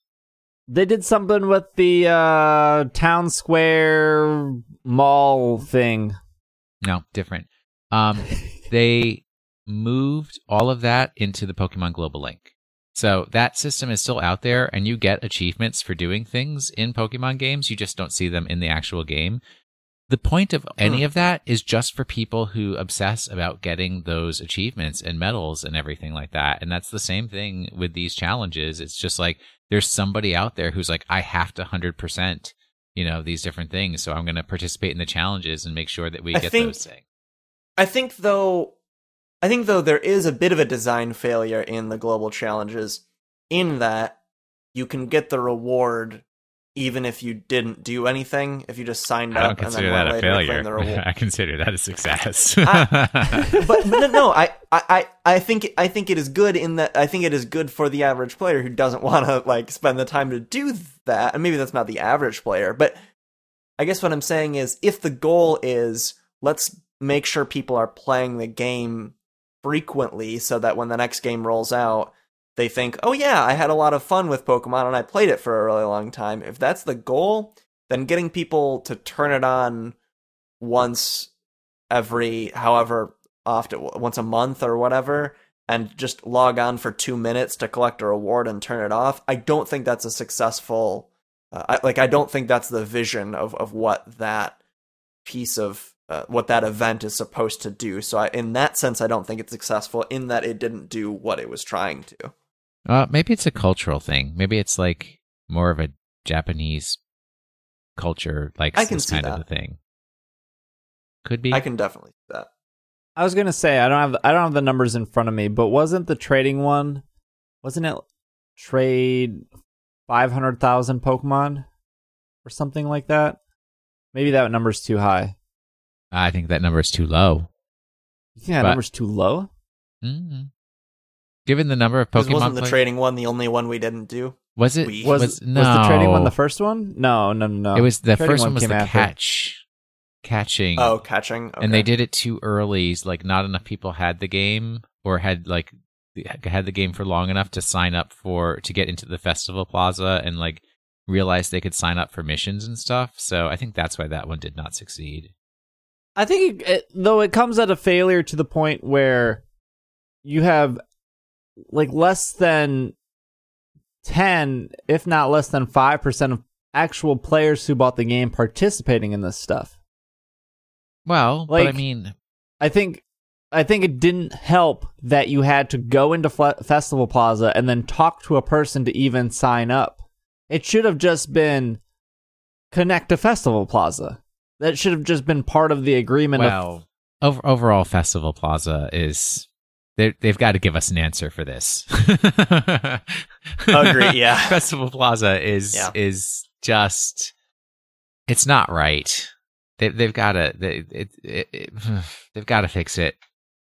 they did something with the uh, town square mall thing. No, different. Um, they moved all of that into the Pokemon Global Link. So that system is still out there, and you get achievements for doing things in Pokemon games. You just don't see them in the actual game. The point of any Hmm. of that is just for people who obsess about getting those achievements and medals and everything like that. And that's the same thing with these challenges. It's just like there's somebody out there who's like, I have to 100%, you know, these different things. So I'm going to participate in the challenges and make sure that we I get think- those things. I think though I think though there is a bit of a design failure in the global challenges in that you can get the reward even if you didn't do anything, if you just signed up and then went later to claim failure. the reward. [laughs] I consider that a success. [laughs] but, [laughs] but no, no, I, I, I think I think it is good in that I think it is good for the average player who doesn't want to like spend the time to do that. And maybe that's not the average player, but I guess what I'm saying is if the goal is let's make sure people are playing the game frequently so that when the next game rolls out, they think, "Oh yeah, I had a lot of fun with Pokemon and I played it for a really long time." If that's the goal, then getting people to turn it on once every however often once a month or whatever and just log on for 2 minutes to collect a reward and turn it off i don't think that's a successful uh, I, like i don't think that's the vision of of what that piece of uh, what that event is supposed to do so I, in that sense i don't think it's successful in that it didn't do what it was trying to uh, maybe it's a cultural thing. Maybe it's like more of a Japanese culture, like I can this see kind that. of a thing. Could be. i can definitely see that I was gonna say I don't have I don't have the numbers in front of me, but wasn't the trading one? Wasn't it trade five hundred thousand Pokemon or something like that? Maybe that number's too high. I think that number is too low. You think that But- number's too low? mm Given the number of Because Pokemon, wasn't the play- trading one the only one we didn't do was it? we- Was was, was, the trading one the first one? No, no, no. It was the Trading first one was the after. catch, catching. oh catching okay. and they did it too early. Like not enough people had the game or had like had the game for long enough to sign up for to get into the festival plaza and like realize they could sign up for missions and stuff. So I think that's why that one did not succeed. I think it, though it comes at a failure to the point where you have like less than 10 if not less than 5% of actual players who bought the game participating in this stuff. Well, but I mean, I think I think it didn't help that you had to go into Fle- Festival Plaza and then talk to a person to even sign up. It should have just been connect to Festival Plaza. That should have just been part of the agreement of well, over, overall, Festival Plaza is they they've got to give us an answer for this. [laughs] Agree, yeah. [laughs] Festival Plaza is Yeah. is just it's not right. They they've got to they it, it, it, [sighs] they've got to fix it.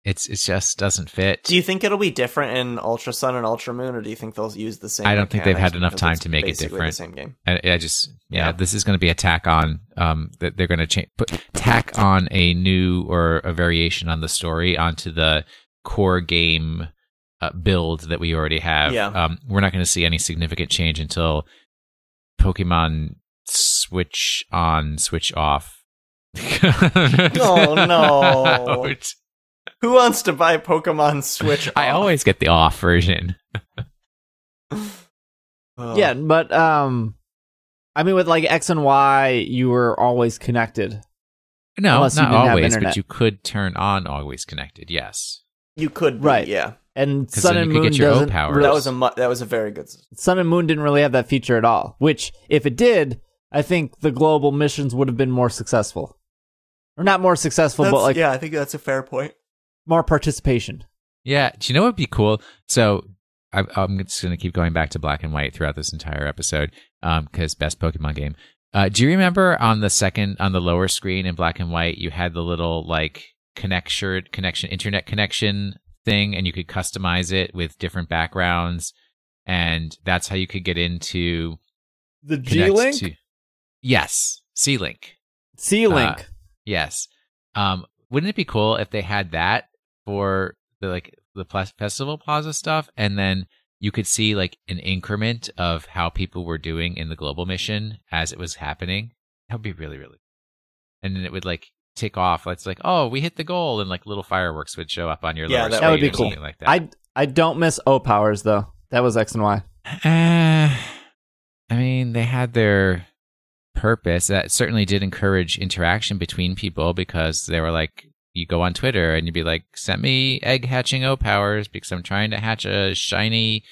It's it just doesn't fit. Do you think it'll be different in Ultra Sun and Ultra Moon, or do you think they'll use the same? I don't think they've had enough time to make it different. The same game. I, I just yeah, Yeah. this is going to be a tack on. Um, that they're going to change put tack on a new or a variation on the story onto the core game uh, build that we already have. Yeah. Um, we're not going to see any significant change until Pokemon switch on, switch off. Oh, [laughs] no. Who wants to buy Pokemon Switch? I off? always get the off version. Ugh. Yeah, but um I mean with like X and Y you were always connected. No, Unless not always, but you could turn on always connected. Yes. you could, be, Right. Yeah, And 'Cause Sun and Moon your doesn't powers. that was a mu- that was a very good. Sun and Moon didn't really have that feature at all, which if it did, I think the global missions would have been more successful. Or not more successful, but like yeah, I think that's a fair point. More participation. Yeah. Do you know what would be cool? So I, I'm just going to keep going back to black and white throughout this entire episode because best Pokemon game. Uh, do you remember on the second, on the lower screen in black and white, you had the little like connection, connection, internet connection thing, and you could customize it with different backgrounds, and that's how you could get into The connect G Link? to- Yes, C Link. C Link. Uh, Yes. Um, wouldn't it be cool if they had that for the like the festival plaza stuff, and then you could see like an increment of how people were doing in the global mission as it was happening? That would be really, really. And then it would like tick off. It's like, oh, we hit the goal, and like little fireworks would show up on your Yeah, lower that would be cool. like that. I I don't miss O powers though. That was X and Y. Uh, I mean, they had their purpose. That certainly did encourage interaction between people because they were like, you go on Twitter and you'd be like, send me egg hatching O powers because I'm trying to hatch a shiny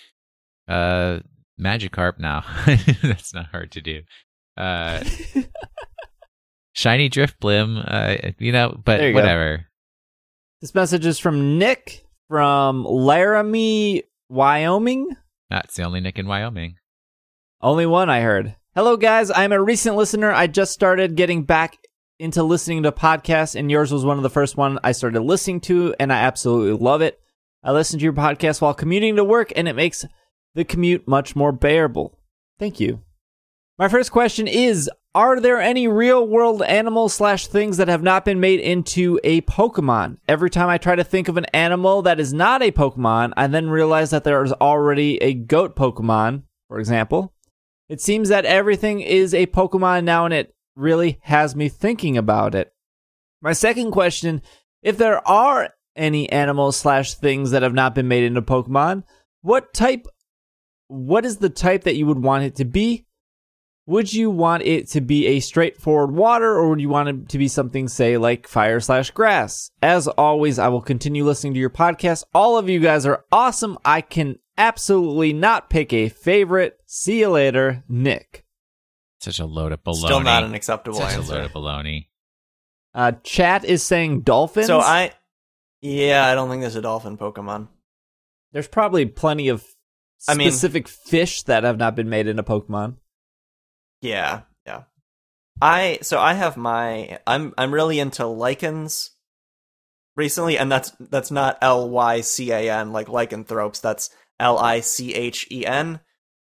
uh Magikarp now. [laughs] That's not hard to do. Uh, [laughs] shiny Drifblim, uh, you know, but you go. whatever. This message is from Nick from Laramie, Wyoming. That's the only Nick in Wyoming. Only one I heard. Hello, guys. I'm a recent listener. I just started getting back into listening to podcasts, and yours was one of the first one I started listening to, and I absolutely love it. I listen to your podcast while commuting to work, and it makes the commute much more bearable. Thank you. My first question is Are there any real world animals slash things that have not been made into a Pokemon? Every time I try to think of an animal that is not a Pokemon, I then realize that there is already a goat Pokemon, for example. It seems that everything is a Pokemon now, and it really has me thinking about it. My second question if there are any animals slash things that have not been made into Pokemon, what type what is the type that you would want it to be? Would you want it to be a straightforward water or would you want it to be something, say, like fire slash grass? As always, I will continue listening to your podcast. All of you guys are awesome. I can absolutely not pick a favorite. See you later, Nick. Such a load of baloney. Still not an acceptable Such a answer. load of baloney. Uh, chat is saying dolphins. So I, yeah, I don't think there's a dolphin Pokemon. There's probably plenty of I mean- specific fish that have not been made into Pokemon. Yeah, yeah. I so I have my I'm I'm really into lichens recently, and that's that's not L Y C A N like lycanthropes. That's L I C H E N,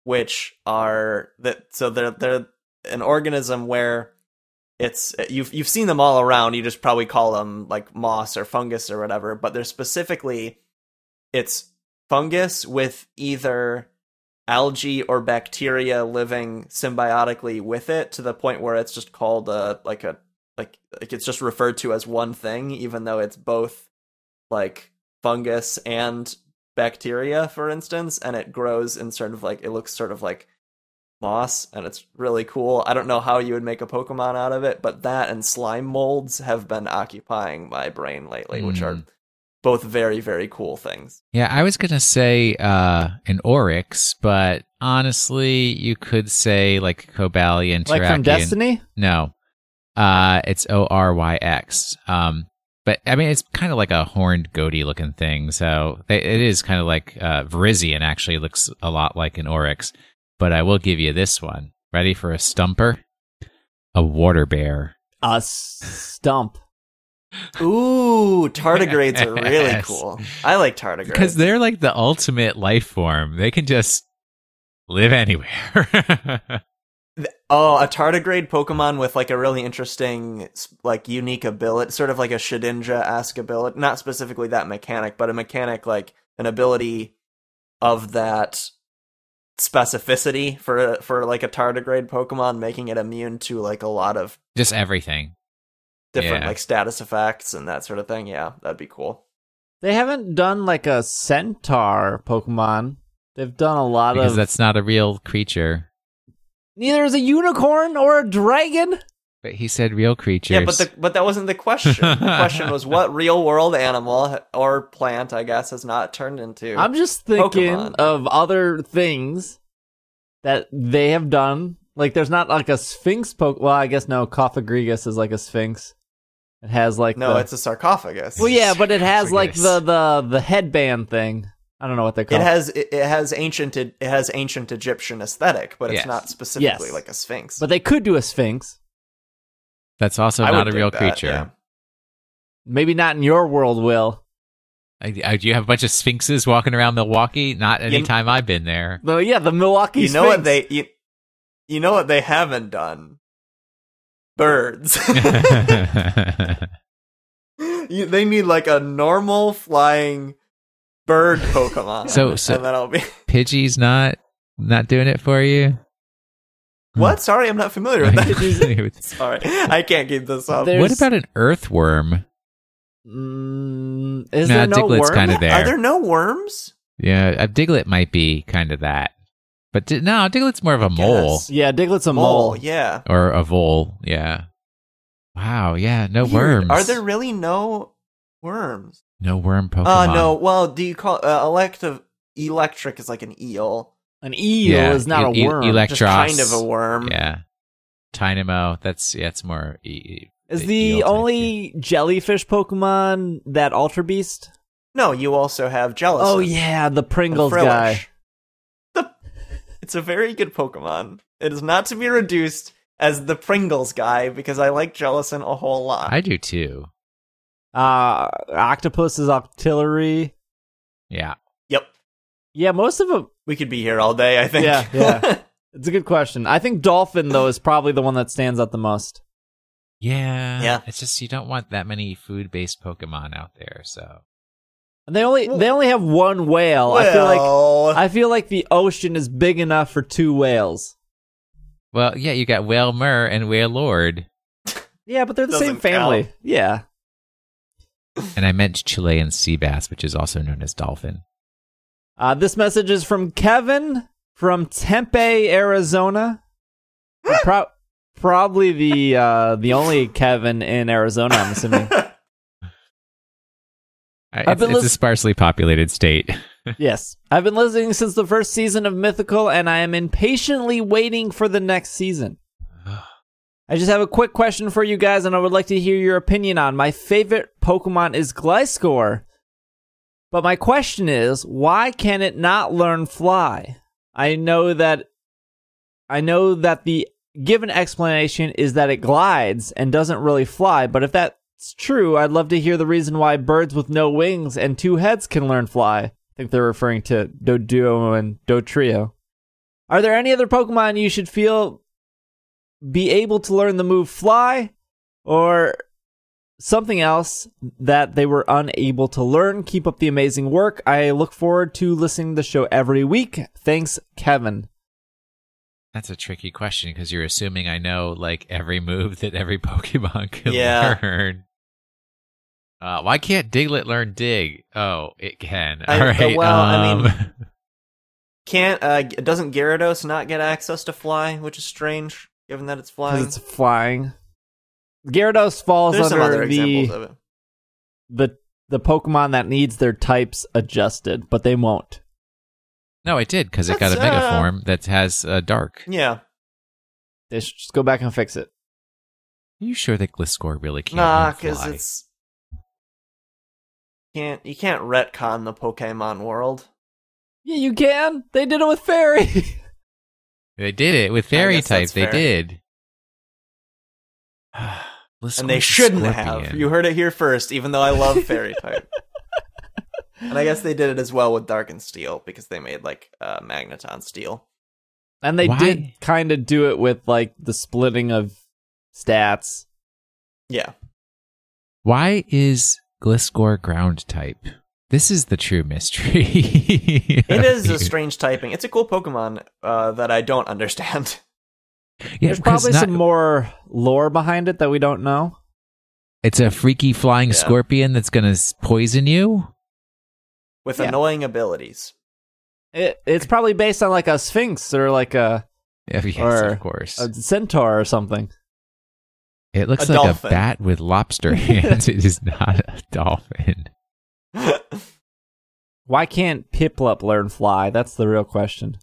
which are that so they're they're an organism where it's you've you've seen them all around. You just probably call them like moss or fungus or whatever, but they're specifically it's fungus with either algae or bacteria living symbiotically with it to the point where it's just called a like a like like it's just referred to as one thing even though it's both like fungus and bacteria for instance and it grows in sort of like it looks sort of like moss and it's really cool i don't know how you would make a pokemon out of it but that and slime molds have been occupying my brain lately which are Mm. both very very cool things Yeah, I was gonna say uh, an Oryx, but honestly, you could say like Cobalion, Like from Destiny? No, uh, it's O R Y X. Um, but I mean, it's kind of like a horned goatee looking thing. So it it is kind of like uh, Virizion. Actually, looks a lot like an Oryx. But I will give you this one. Ready for a stumper? A water bear. A stump. Ooh, tardigrades are really [laughs] Yes. cool. I like tardigrades. Because they're like the ultimate life form. They can just live anywhere. [laughs] oh, a tardigrade Pokemon with like a really interesting, like unique ability, sort of like a Shedinja-esque ability. Not specifically that mechanic, but a mechanic like an ability of that specificity for for like a tardigrade Pokemon, making it immune to like a lot of just everything. different Yeah. like status effects and that sort of thing. Yeah, that'd be cool. They haven't done like a centaur Pokemon. They've done a lot of Because of. that's not a real creature. Neither is a unicorn or a dragon. But he said real creatures. Yeah, but the, but that wasn't the question. the [laughs] question was what real world animal or plant, I guess, has not turned into. I'm just thinking Pokemon. of other things that they have done. Like, there's not like a Sphinx poke. Well, I guess no. Cofagrigus is like a Sphinx. It has like no, the- it's a sarcophagus. well, yeah, but it has like the the the headband thing. I don't know what they call It called. has it, it has ancient it has ancient Egyptian aesthetic, but it's Yes. not specifically Yes. like a sphinx. but they could do a Sphinx. That's also I not a real that, creature. yeah. Maybe not in your world, Will. I, I, do you have a bunch of sphinxes walking around Milwaukee? Not any time I've been there. No, yeah, the Milwaukee. You know what they you, you know what they haven't done? Birds. [laughs] You- they need like a normal flying bird [laughs] Pokemon. So- so- and then I'll be Pidgey's not not doing it for you. What? Sorry, I'm not familiar with [laughs] that. what Sorry, I can't keep this up. There's- about an earthworm? Mm, is Nah, there no Diglett's worm? kinda there. Are there no worms? Yeah, a Diglett might be kind of that, but di- no, Diglett's more of a mole Guess. Yeah, Diglett's a Mole, mole. yeah. or a vole. Yeah. Wow. Yeah. No Weird. worms. Are there really no worms? no worm Pokemon? Uh no. Well, do you call uh, elective electric is like an eel, An eel Yeah, is not e- a e- worm. elec- just Eelektross. kind of a worm. Yeah. Tynamo. That's yeah. It's more e- Is The the eel type, only jellyfish Pokemon that Ultra Beast? No, you also have Jellicent. Oh yeah, the the Pringles Frillish. guy. The, it's a very good Pokemon. It is not to be reduced as the Pringles guy because I like Jellicent a whole lot. I do too. Uh, Octopus is Octillery. Yeah. yep. Yeah, most of them. We could be here all day, I think. Yeah, [laughs] yeah. It's a good question. I think Dolphin though is probably the one that stands out the most. Yeah. Yeah. It's just you don't want that many food based Pokemon out there, so And they only they only have one whale. I feel like I feel like the ocean is big enough for two whales. Well, yeah, you got Wailmer and Wailord. Yeah, but they're the same Doesn't family. count. Yeah. And I meant Chilean sea bass, which is also known as dolphin. Uh, this message is from Kevin from Tempe, Arizona. [gasps] Pro- probably the uh, the only Kevin in Arizona. I'm assuming. [laughs] Uh, I've It's, been it's a sparsely populated state. [laughs] yes, I've been listening since the first season of Mythical, and I am impatiently waiting for the next season. [sighs] I just have a quick question for you guys, and I would like to hear your opinion on. My favorite Pokemon is Gliscor. But my question is, why can it not learn fly? I know that I know that the given explanation is that it glides and doesn't really fly, but if that's true, I'd love to hear the reason why birds with no wings and two heads can learn fly. I think they're referring to Doduo and Dotrio. Are there any other Pokemon you should feel be able to learn the move fly or something else that they were unable to learn. Keep up the amazing work. I look forward to listening to the show every week. Thanks, Kevin. That's a tricky question because you're assuming I know like every move that every [laughs] Pokemon can Yeah. learn. Uh, why can't Diglett learn Dig? Oh, it can. I- All right. well, I um, mean- [laughs] Can't uh doesn't Gyarados not get access to fly, which is strange given that it's flying. Because it's flying. Gyarados falls There's some under other the, examples of it. the the Pokemon that needs their types adjusted, but they won't. no, it did because it got a Mega uh, form that has uh, Dark. Yeah. They should just go back and fix it. Are you sure that Gliscor really can't Nah, learn because it's can't you can't retcon the Pokemon world. Yeah, you can. They did it with Fairy. They did it with Fairy guess type. They fair. did. [sighs] [sighs] and they shouldn't have. You heard it here first, even though I love Fairy type. [laughs] and I guess they did it as well with Dark and Steel because they made like uh, Magneton Steel. and they Why? did kind of do it with like the splitting of stats. Yeah. Why is Gliscor ground type? This is the true mystery. It is a [laughs] strange typing. It's a cool Pokemon uh, that I don't understand. Yeah, There's 'cause probably not- some more lore behind it that we don't know. It's a freaky flying Yeah. scorpion that's gonna poison you. With Yeah. annoying abilities. It, it's probably based on like a sphinx or like a, Yeah, yes, Or of course. a centaur or something. it looks a like dolphin. a bat with lobster [laughs] hands. it is not a dolphin. [laughs] Why can't Piplup learn fly? That's the real question.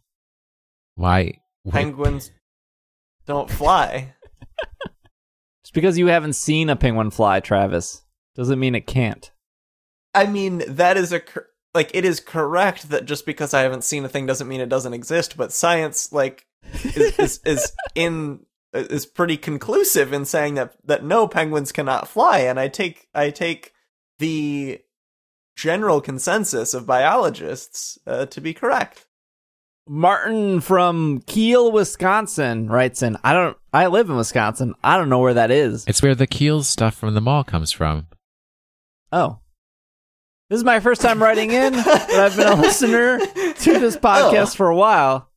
Why? Penguins don't fly. Just because you haven't seen a penguin fly, Travis, doesn't mean it can't. I mean, that is a cor- like it is correct that just because I haven't seen a thing doesn't mean it doesn't exist. But science, like, is is, is [laughs] in is pretty conclusive in saying that that no penguins cannot fly, and I take I take the general consensus of biologists uh, to be correct. Martin from Kiel, Wisconsin writes in, I don't I live in Wisconsin. I don't know where that is. It's where the Keel stuff from the mall comes from. Oh. This is my first time writing in, but I've been a listener to this [laughs] oh. podcast for a while.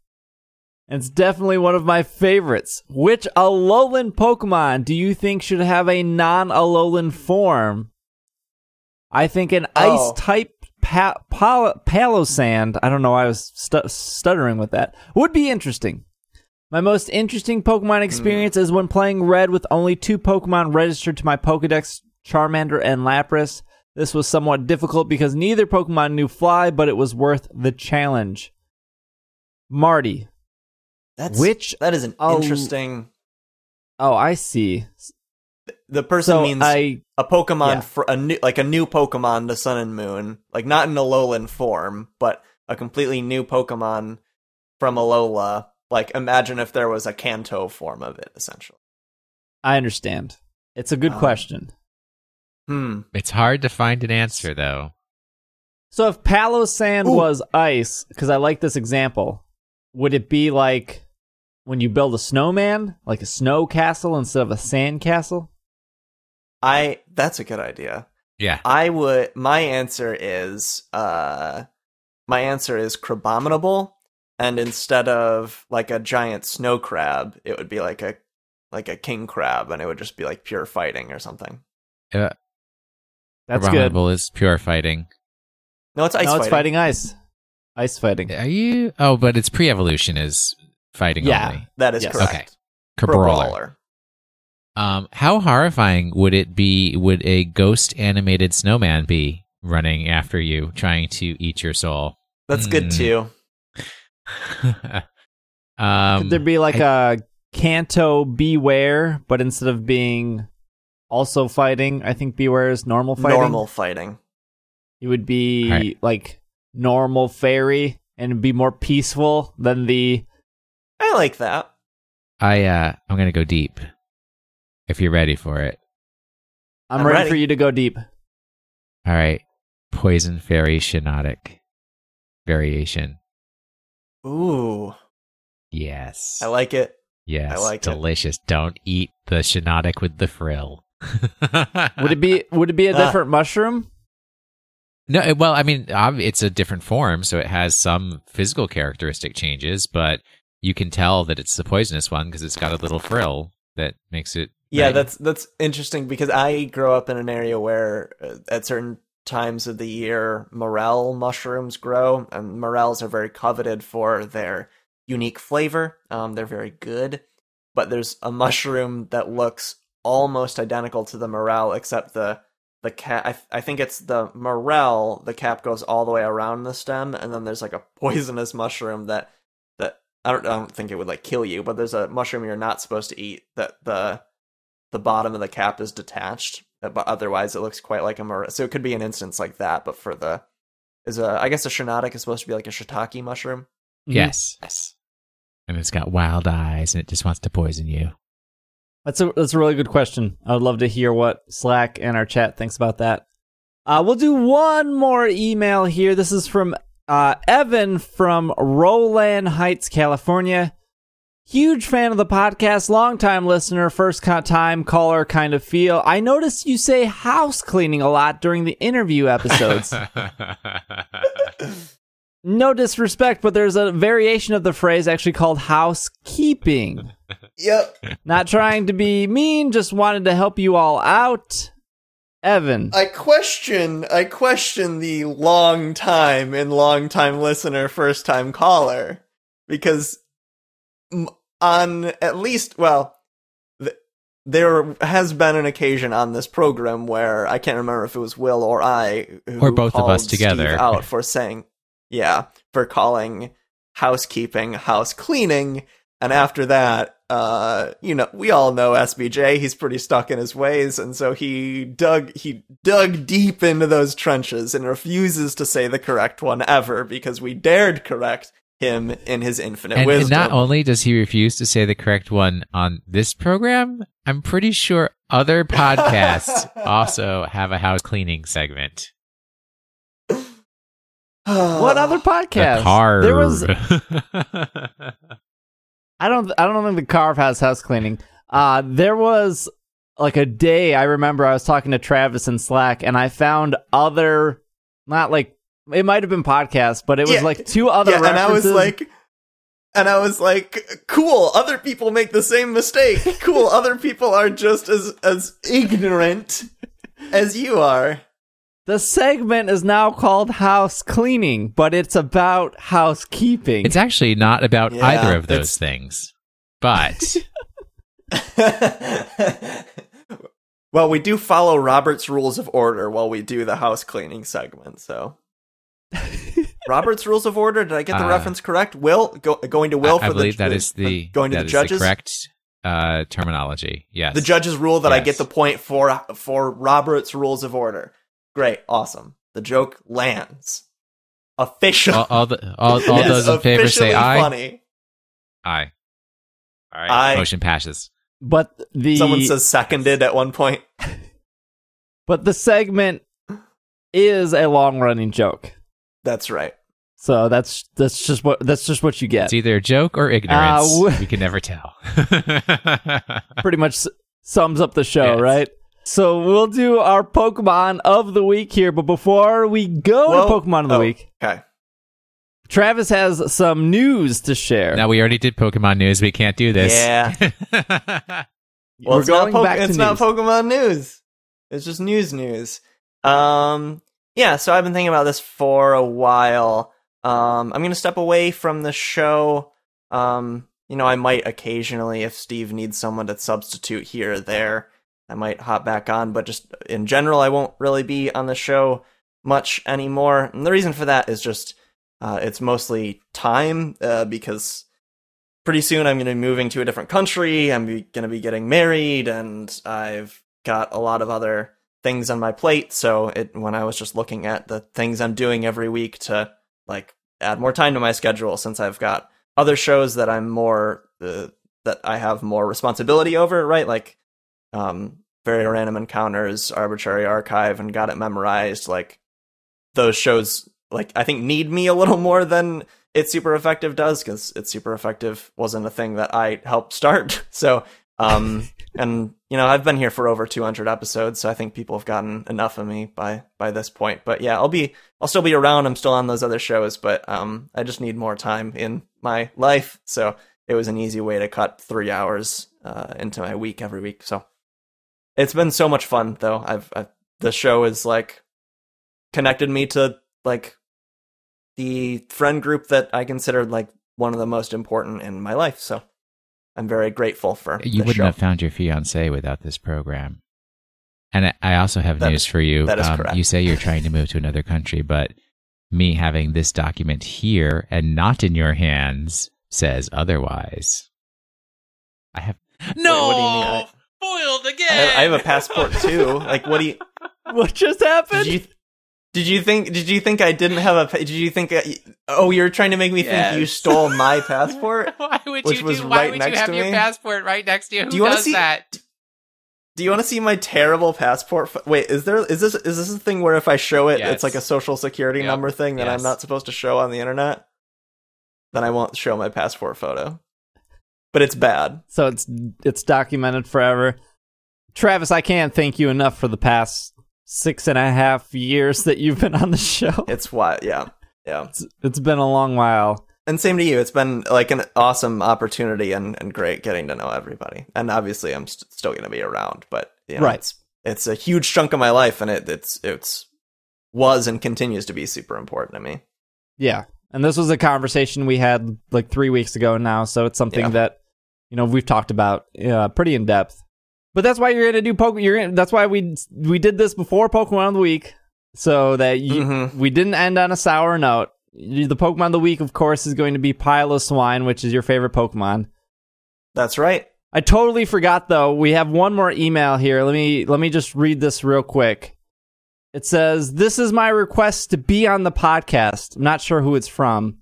And it's definitely one of my favorites. Which Alolan Pokemon do you think should have a non Alolan form? I think an Oh. ice type pa- pal- Palossand, I don't know why I was stu- stuttering with that, would be interesting. My most interesting Pokemon hmm. experience is when playing Red with only two Pokemon registered to my Pokedex, Charmander and Lapras. This was somewhat difficult because neither Pokemon knew Fly, but it was worth the challenge. Marty. That's Which that is an interesting. Oh, I see. The person So means I a Pokemon Yeah. for a new, like a new Pokemon to Sun and Moon, like not in Alolan form, but a completely new Pokemon from Alola. Like imagine if there was a Kanto form of it, essentially. I understand. It's a good Um, question. Hmm. It's hard to find an answer though. So if Palossand Ooh. was ice, because I like this example, would it be like when you build a snowman, like a snow castle instead of a sand castle? I that's a good idea. Yeah. I would. My answer is uh, my answer is Crabominable, and instead of like a giant snow crab, it would be like a like a king crab, and it would just be like pure fighting or something. Uh, That's good. Is pure fighting. No, it's ice no, fighting. it's fighting ice. Ice fighting. Are you? Oh, but its pre-evolution is fighting Yeah. only. That is Yes. correct. Okay. Pro Crabrawler. Brawler. Um, how horrifying would it be? Would a ghost animated snowman be running after you, trying to eat your soul? That's good Hmm. too. [laughs] um, Could there be like a Kanto Bewear, but instead of being also fighting, I think Bewear is normal fighting. Normal fighting. It would be Right. like normal fairy and be more peaceful than the I like that. I uh, I'm gonna go deep. If you're ready for it. I'm, I'm ready, ready. for you to go deep. All right. Poison fairy Shiinotic variation. Ooh, Yes. I like it. yes. I like it. delicious. Don't eat the Shiinotic with the frill. [laughs] Would it be would it be a Ah. different mushroom? No, well, I mean, it's a different form, so it has some physical characteristic changes, but you can tell that it's the poisonous one because it's got a little frill that makes it. Yeah, right. that's that's interesting because I grow up in an area where uh, at certain times of the year morel mushrooms grow, and morels are very coveted for their unique flavor. Um, they're very good, but there's a mushroom that looks almost identical to the morel, except the the cap. I, th- I think it's the morel. The cap goes all the way around the stem, and then there's like a poisonous mushroom that that I don't I don't think it would like kill you, but there's a mushroom you're not supposed to eat that the the bottom of the cap is detached, uh, but otherwise it looks quite like a morel. So it could be an instance like that, but for the is a I guess a Shiinotic is supposed to be like a shiitake mushroom. Yes. Yes. And it's got wild eyes and it just wants to poison you. That's a that's a really good question. I would love to hear what Slack and our chat thinks about that. Uh, we'll do one more email here. This is from uh, Evan from Rowland Heights, California. Huge fan of the podcast, longtime listener, first time caller kind of feel. I noticed you say house cleaning a lot during the interview episodes. [laughs] no disrespect, but there's a variation of the phrase actually called housekeeping. Yep. Not trying to be mean, just wanted to help you all out. Evan. I question I question the long time and long time listener first time caller because m- on at least well th- there has been an occasion on this program where I can't remember if it was Will or I who Or both of us together. Steve out for saying yeah for calling housekeeping house cleaning. And after that uh you know we all know SBJ he's pretty stuck in his ways. And so he dug he dug deep into those trenches and refuses to say the correct one ever because we dared correct him in his infinite and, and not only does he refuse to say the correct one on this program, I'm pretty sure other [laughs] podcasts also have a house cleaning segment. [sighs] what other podcast? The podcast? carve. There was [laughs] I don't I don't think the carve has house cleaning. Uh there was like a day I remember I was talking to Travis in Slack and I found other not like it might have been podcast, but it was Yeah. like two other yeah, and I was like and I was like, cool, other people make the same mistake. Cool, other people are just as as ignorant as you are. the segment is now called house cleaning, but it's about housekeeping. it's actually not about Yeah, either of it's- those things. But [laughs] well, we do follow Robert's rules of order while we do the house cleaning segment, so [laughs] Robert's rules of order, did I get the Uh, reference correct? Will go, going to Will I, for I believe the that the- the going to the is judges. correct uh, terminology. Yes. The judges rule that I get the point for for Robert's Rules of Order. Great, awesome. The joke lands. Official. all, all the all, all It's those in favor say aye. Funny. Aye. All right. Aye. Motion passes. But the Someone says seconded at one point. [laughs] but the segment is a long running joke. That's right. So that's that's just what that's just what you get. It's either a joke or ignorance. Uh, w- we can never tell. [laughs] Pretty much sums up the show, Yes. right? So we'll do our Pokemon of the week here, but before we go Whoa. to Pokemon of the Oh, week, Okay. Travis has some news to share. now we already did Pokemon news. We can't do this. Yeah. [laughs] Well, We're it's going not, back to it's not news. Pokemon news. It's just news news. Um, yeah, so I've been thinking about this for a while. Um, I'm going to step away from the show. Um, you know, I might occasionally, if Steve needs someone to substitute here or there, I might hop back on, but just in general, I won't really be on the show much anymore. And the reason for that is just uh, it's mostly time uh, because pretty soon I'm going to be moving to a different country. I'm going to be getting married, and I've got a lot of other things on my plate. So it when I was just looking at the things I'm doing every week to like add more time to my schedule, since I've got other shows that I'm more uh, that I have more responsibility over, right? Like um, very random encounters, arbitrary archive, and got it memorized. Like those shows, like I think need me a little [laughs] more than it's super effective does because it's super effective wasn't a thing that I helped start. [laughs] So, um, and you know, I've been here for over 200 episodes, so I think people have gotten enough of me by by this point. But yeah, I'll be I'll still be around. I'm still on those other shows, but um, I just need more time in my life. So it was an easy way to cut three hours uh, into my week every week. So it's been so much fun, though. I've, I've the show is like connected me to like the friend group that I considered like one of the most important in my life. So I'm very grateful for You this wouldn't show. have found your fiance without this program. And I- I also have That news is- for you. Um, that is correct. You say you're trying to move to another country, but me having this document here and not in your hands says otherwise. I have no. what do you mean? I- Foiled again. I have, I have a passport too. Like, what do you? [laughs] what just happened? Did you? Did you think? Did you think I didn't have a? Did you think? I, oh, you're trying to make me think you stole my [laughs] passport. [laughs] Why would Which you was do? Why right would you have your passport right next to you? Who Do you wanna does see- that? Do you want to see my terrible passport? pho- Wait, is there? Is this? Is this a thing where if I show it, Yes. it's like a social security Yep. number thing that I'm not supposed to show on the internet? Then I won't show my passport photo. But it's bad. so it's it's documented forever. Travis, I can't thank you enough for the past six and a half years that you've been on the show. [laughs] It's what, Yeah, yeah. It's, it's been a long while. And same to you. It's been like an awesome opportunity and, and great getting to know everybody. And obviously, I'm st- still going to be around, but you know, Right. it's it's a huge chunk of my life, and it it's it's was and continues to be super important to me. Yeah. And this was a conversation we had like three weeks ago now, so it's something Yeah. that you know we've talked about uh, pretty in depth. But that's why you're gonna do Pokemon. You're gonna, that's why we we did this before Pokemon of the Week, so that you, Mhm. we didn't end on a sour note. The Pokemon of the Week, of course, is going to be Piloswine, which is your favorite Pokemon. That's right. I totally forgot though. We have one more email here. Let me let me just read this real quick. It says, "This is my request to be on the podcast." I'm not sure who it's from.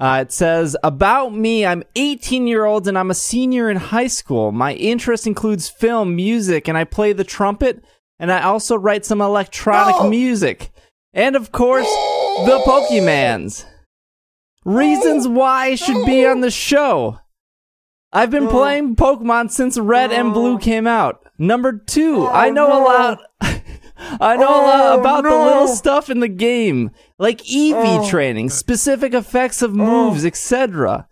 Uh, it says, "About me, I'm 18 year old and I'm a senior in high school. My interest includes film, music, and I play the trumpet. And I also write some electronic No! music, and of course, the Pokemans. Reasons why I should be on the show." I've been playing Pokemon since Red and Blue came out. Number two, Oh, I know a lot. I know a lot Oh, about the little stuff in the game, like EV Oh. training, specific effects of oh. moves, etc.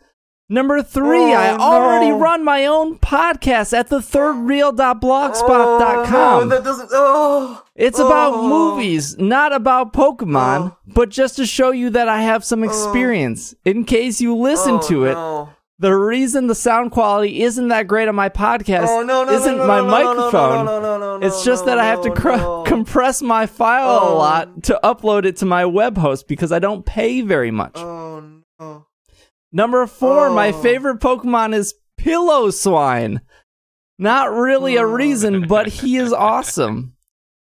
Number three, Oh, I already no. run my own podcast at the Oh, thirdreel.blogspot.com. no, that doesn't. Oh, It's about Oh. movies, not about Pokemon, Oh. but just to show you that I have some oh. experience. In case you listen oh, to it, no. The reason the sound quality isn't that great on my podcast Oh, no, no, isn't no, my microphone. it's just that I have to cr- [laughs] compress my file a Oh. lot to upload it to my web host because I don't pay very much. Oh no. Number four, my Oh. favorite Pokemon is Piloswine. Not really a oh. reason, but he is [laughs] awesome.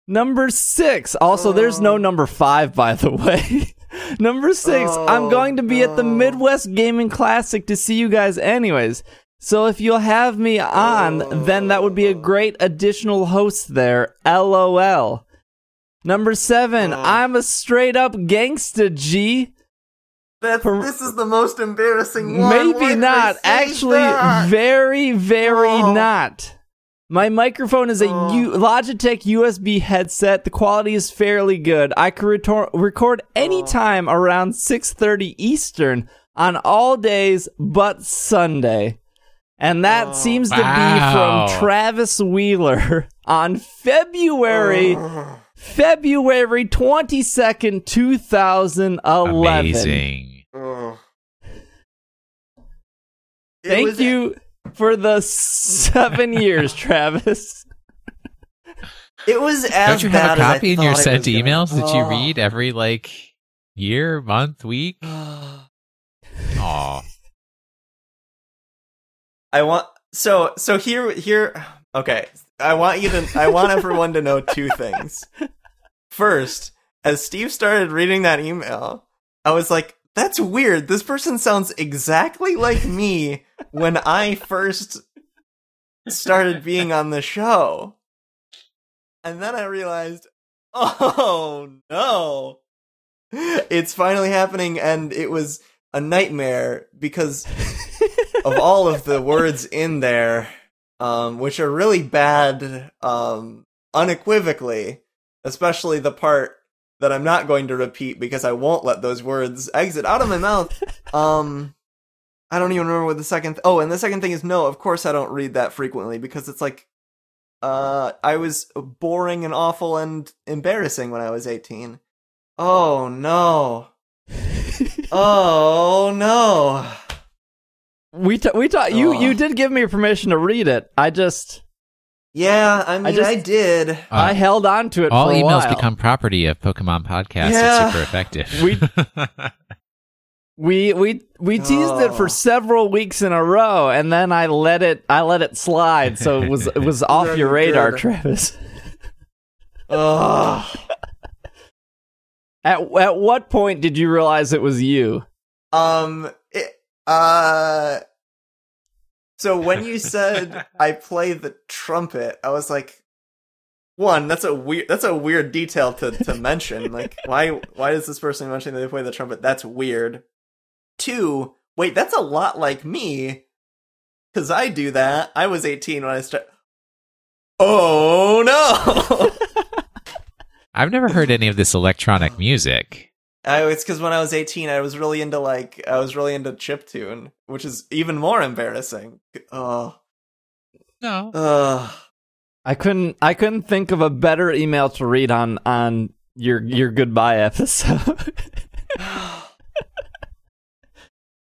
Number six. Also, there's no oh. number five, by the [laughs] way. [laughs] number six. I'm Oh, going to be at the. Midwest Gaming Classic to see you guys, anyways. So if you'll have me on, then that would be a great additional host there. LOL. Number seven. Oh. I'm a straight up gangsta G. That's, Per- this is the most embarrassing one. Maybe did not. Actually, that? very, very Oh. not. My microphone is a Oh. U- Logitech USB headset. The quality is fairly good. I can retor- record Oh. anytime around 6:30 Eastern on all days but Sunday. And that Oh. seems to Wow. be from Travis Wheeler [laughs] on February oh. Ugh. February 22nd, 2011. Amazing. Thank was- you for the seven [laughs] years, Travis. It was as Don't you bad have a copy in your sent was gonna- emails that you read every like year, month, week? [sighs] Aw. I want so so here here okay. I want you to I want everyone to know two things. First, as Steve started reading that email, I was like, that's weird. This person sounds exactly like me when I first started being on the show. And then I realized, oh no. It's finally happening and it was a nightmare because of all of the words in there, um, which are really bad, um, unequivocally, especially the part that I'm not going to repeat because I won't let those words exit out of my mouth. [laughs] Um, I don't even remember what the second. oh, and the second thing is no. Of course, I don't read that frequently because it's like, uh, I was boring and awful and embarrassing when I was 18. Oh no. [laughs] oh no. We t- we taught you Oh. you did give me permission to read it. I just Yeah, I mean, I, just- did. Uh, I held on to it all for a emails while. become property of Pokemon Podcast. Yeah. It's super effective. [laughs] We- we we we teased it Oh. for several weeks in a row, and then I let it I let it slide, so it was it was [laughs] off your radar, good. Travis. [laughs] Ugh. At at what point did you realize it was you? Um. It, uh. So when you said I play the trumpet, I was like, one, that's a weird that's a weird detail to to mention. Like, why why is this person mentioning that they play the trumpet? That's weird. Two, wait, that's a lot like me, because I do that. I was eighteen when I started. Oh no! [laughs] I've never heard any of this electronic music. I, it's because when I was 18, I was really into like I was really into chip tune, which is even more embarrassing. Oh, No. ugh. I couldn't I couldn't think of a better email to read on on your your goodbye episode. [laughs]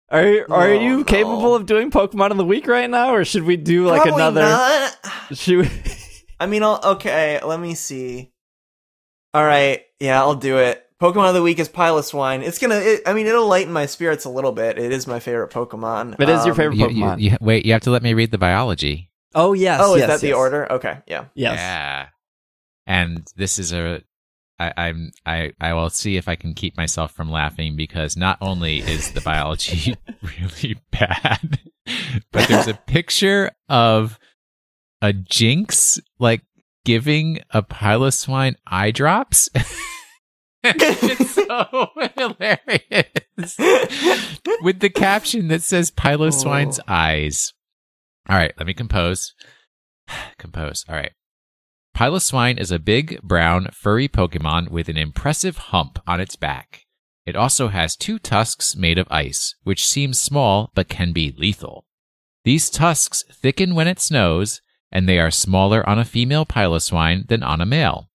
Are you, are No, you no. capable of doing Pokemon of the week right now, or should we do like Probably another? not. Should we? I mean, I'll, okay. Let me see. All right, yeah, I'll do it. Pokemon of the week is Piloswine. It's gonna. It, I mean, it'll lighten my spirits a little bit. It is my favorite Pokemon. But it is your Um, favorite You- Pokemon. you- you- wait, you have to let me read the biology. Oh yes. Oh, is yes, that the order? Okay, yeah. Yes. Yeah. And this is a I, I'm I I will see if I can keep myself from laughing because not only is the biology [laughs] really bad, but there's a picture of a Jynx like giving a piloswine eye drops. [laughs] it's so hilarious. With the caption that says Piloswine's Oh. eyes. All right, let me compose. compose. All right. Piloswine is a big, brown, furry Pokemon with an impressive hump on its back. It also has two tusks made of ice, which seem small but can be lethal. These tusks thicken when it snows, and they are smaller on a female Piloswine than on a male.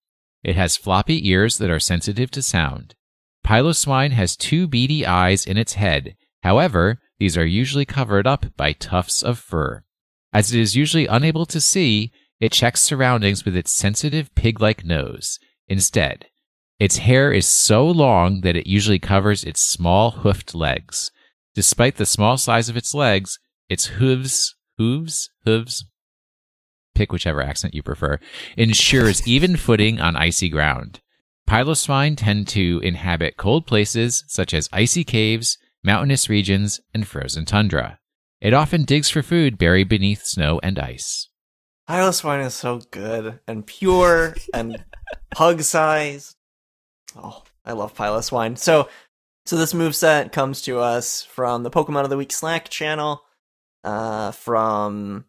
It has floppy ears that are sensitive to sound. Piloswine has two beady eyes in its head. However, these are usually covered up by tufts of fur. As it is usually unable to see, it checks surroundings with its sensitive pig like nose. Instead, its hair is so long that it usually covers its small hoofed legs. Despite the small size of its legs, its hooves, hooves, hooves, pick whichever accent you prefer, ensures even footing on icy ground. Piloswine tend to inhabit cold places such as icy caves, mountainous regions, and frozen tundra. It often digs for food buried beneath snow and ice. Piloswine is so good and pure and pug sized. Oh, I love Piloswine. So, so this move set comes to us from the Pokemon of the Week Slack channel, uh, from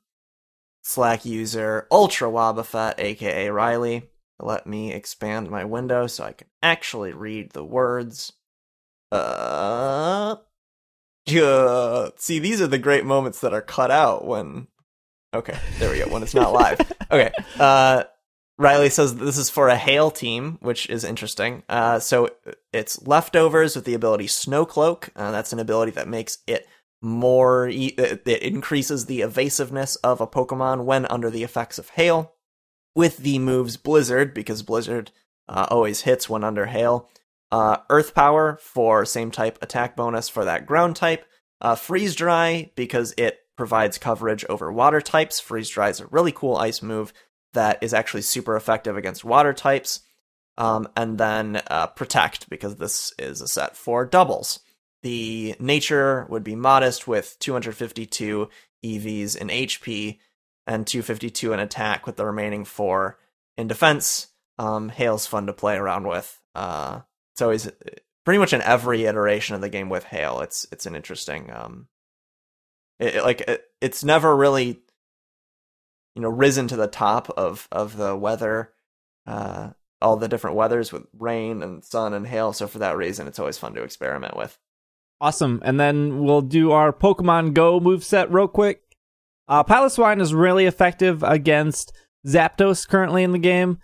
Slack user Ultra Wobbuffet, aka Riley. Let me expand my window so I can actually read the words. Uh, yeah. See, these are the great moments that are cut out when. Okay, there we go. When it's not live. [laughs] Okay. Uh, Riley says that this is for a hail team, which is interesting. Uh, so it's leftovers with the ability Snow Cloak. Uh, that's an ability that makes it more. It increases the evasiveness of a Pokemon when under the effects of hail. With the moves Blizzard, because Blizzard uh, always hits when under hail. Uh, Earth Power for same type attack bonus for that ground type. Uh, Freeze Dry because it provides coverage over water types. Freeze Dry is a really cool ice move that is actually super effective against water types. Um, and then uh, Protect because this is a set for doubles. The nature would be modest with 252 EVs in HP and 252 in attack with the remaining four in defense. Um, Hail's fun to play around with. Uh, it's always pretty much in every iteration of the game with Hail. It's it's an interesting um, it, it- like it, it's never really you know risen to the top of of the weather, uh, all the different weathers with rain and sun and hail. So for that reason, it's always fun to experiment with. Awesome. And then we'll do our Pokemon Go moveset real quick. Uh, Piloswine is really effective against Zapdos currently in the game.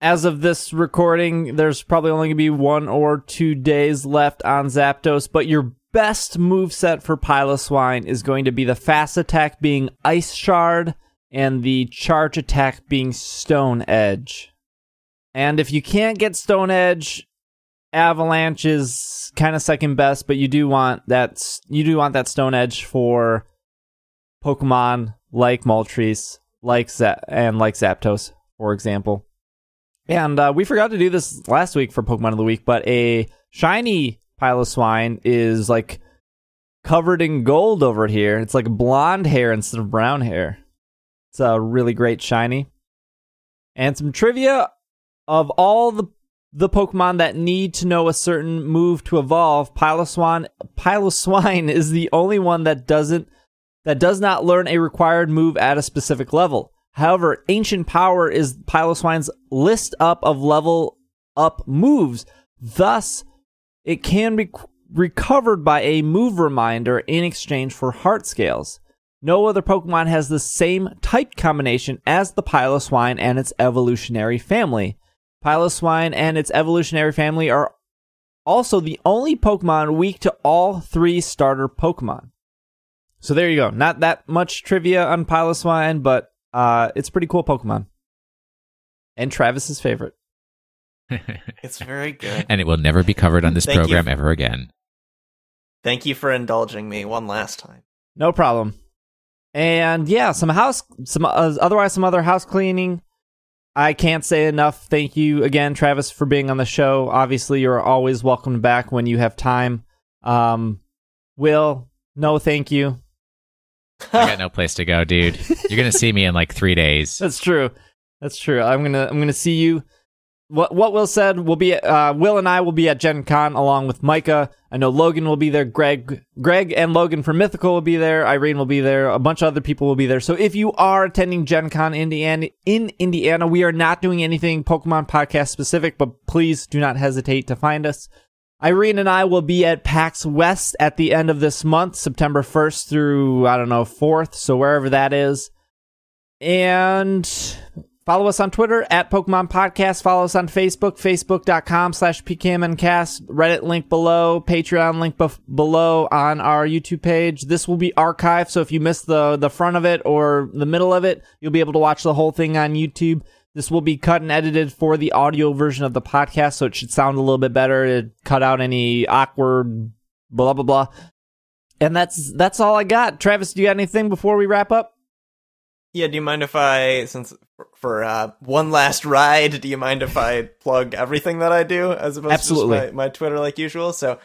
As of this recording, there's probably only going to be one or two days left on Zapdos, but your best moveset for Piloswine is going to be the fast attack being Ice Shard and the charge attack being Stone Edge. And if you can't get Stone Edge, Avalanche is kind of second best, but you do want that you do want that Stone Edge for Pokemon like Moltres, like Z- and like Zapdos, for example. And uh, we forgot to do this last week for Pokemon of the Week, but a shiny Piloswine is like covered in gold over here. It's like blonde hair instead of brown hair. It's a really great shiny. And some trivia of all the the Pokemon that need to know a certain move to evolve, Piloswine Piloswine is the only one that doesn't that does not learn a required move at a specific level. However, Ancient Power is Piloswine's list up of level up moves. Thus, it can be recovered by a move reminder in exchange for heart scales. No other Pokemon has the same type combination as the Piloswine and its evolutionary family. Piloswine and its evolutionary family are also the only Pokemon weak to all three starter Pokemon. So there you go. Not that much trivia on Piloswine, but uh, it's a pretty cool Pokemon. And Travis's favorite. [laughs] It's very good. and it will never be covered on this Thank you. program ever again. Thank you for indulging me one last time. No problem. And yeah, some house, some uh, otherwise some other house cleaning. I can't say enough. Thank you again, Travis, for being on the show. Obviously, you're always welcome back when you have time. Um, Will, no, thank you. I got no place to go, dude. You're gonna see me in like three days. [laughs] That's true. That's true. I'm gonna I'm gonna see you. What what Will said will be uh, Will and I will be at Gen Con along with Micah. I know Logan will be there. Greg Greg and Logan from Mythical will be there. Irene will be there. A bunch of other people will be there. So if you are attending Gen Con Indiana in Indiana, we are not doing anything Pokemon podcast specific, but please do not hesitate to find us. Irene and I will be at PAX West at the end of this month, September 1st through, I don't know, 4th, so wherever that is. And follow us on Twitter at Pokemon Podcast. Follow us on Facebook, facebook.com slash PKMNcast. Reddit link below, Patreon link bef- below on our YouTube page. This will be archived, so if you missed the, the front of it or the middle of it, you'll be able to watch the whole thing on YouTube. This will be cut and edited for the audio version of the podcast, so it should sound a little bit better. To cut out any awkward blah blah blah. And that's that's all I got. Travis, do you got anything before we wrap up? Yeah, do you mind if I, since for- uh, one last ride, do you mind if I plug everything that I do as opposed Absolutely. to just my, my Twitter like usual? So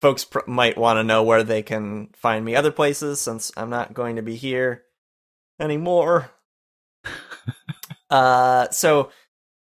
folks pr- might want to know where they can find me other places since I'm not going to be here anymore. [laughs] uh, so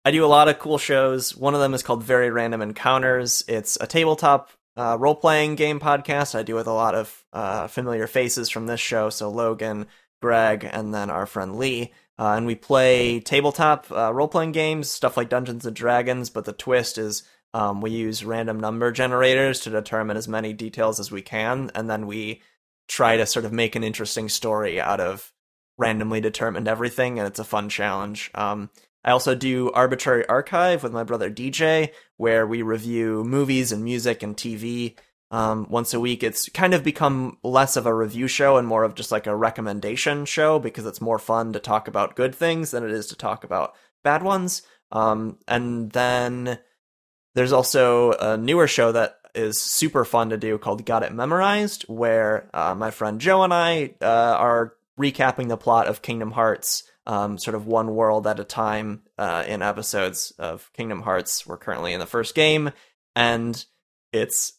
I do a lot of cool shows. One of them is called Very Random Encounters. It's a tabletop uh, role playing game podcast I do with a lot of uh, familiar faces from this show. So Logan, Greg, and then our friend Lee. Uh, and we play tabletop uh, role playing games, stuff like Dungeons and Dragons. But the twist is um, we use random number generators to determine as many details as we can, and then we try to sort of make an interesting story out of randomly determined everything, and it's a fun challenge. Um, I also do Arbitrary Archive with my brother DJ, where we review movies and music and TV um, once a week. It's kind of become less of a review show and more of just like a recommendation show because it's more fun to talk about good things than it is to talk about bad ones. Um, and then there's also a newer show that is super fun to do called Got It Memorized, where uh, my friend Joe and I uh, are recapping the plot of Kingdom Hearts, um, sort of one world at a time uh, in episodes of Kingdom Hearts. We're currently in the first game, and it's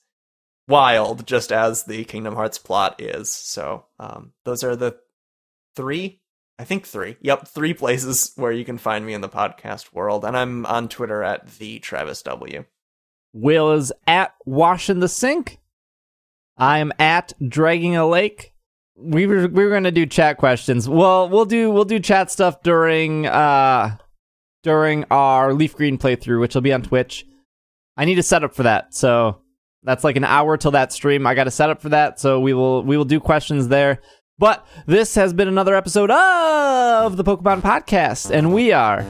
wild, just as the Kingdom Hearts plot is. So um, those are the three. I think three. Yep, three places [laughs] where you can find me in the podcast world, and I'm on Twitter at the Travis W. Will is at washing the sink. I am at dragging a lake. We were we were gonna do chat questions. Well, we'll do we'll do chat stuff during uh during our Leaf Green playthrough, which will be on Twitch. I need a setup for that, so that's like an hour till that stream. I got to set up for that, so we will we will do questions there. But this has been another episode of the Pokemon Podcast, and we are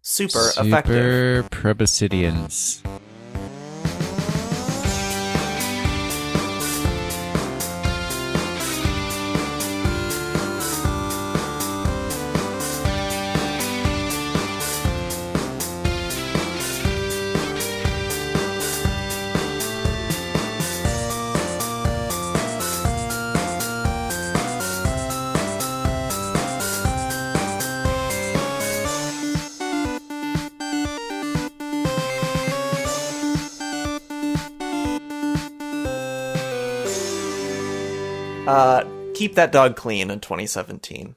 Super, effective. Super Uh, keep that dog clean in 2017.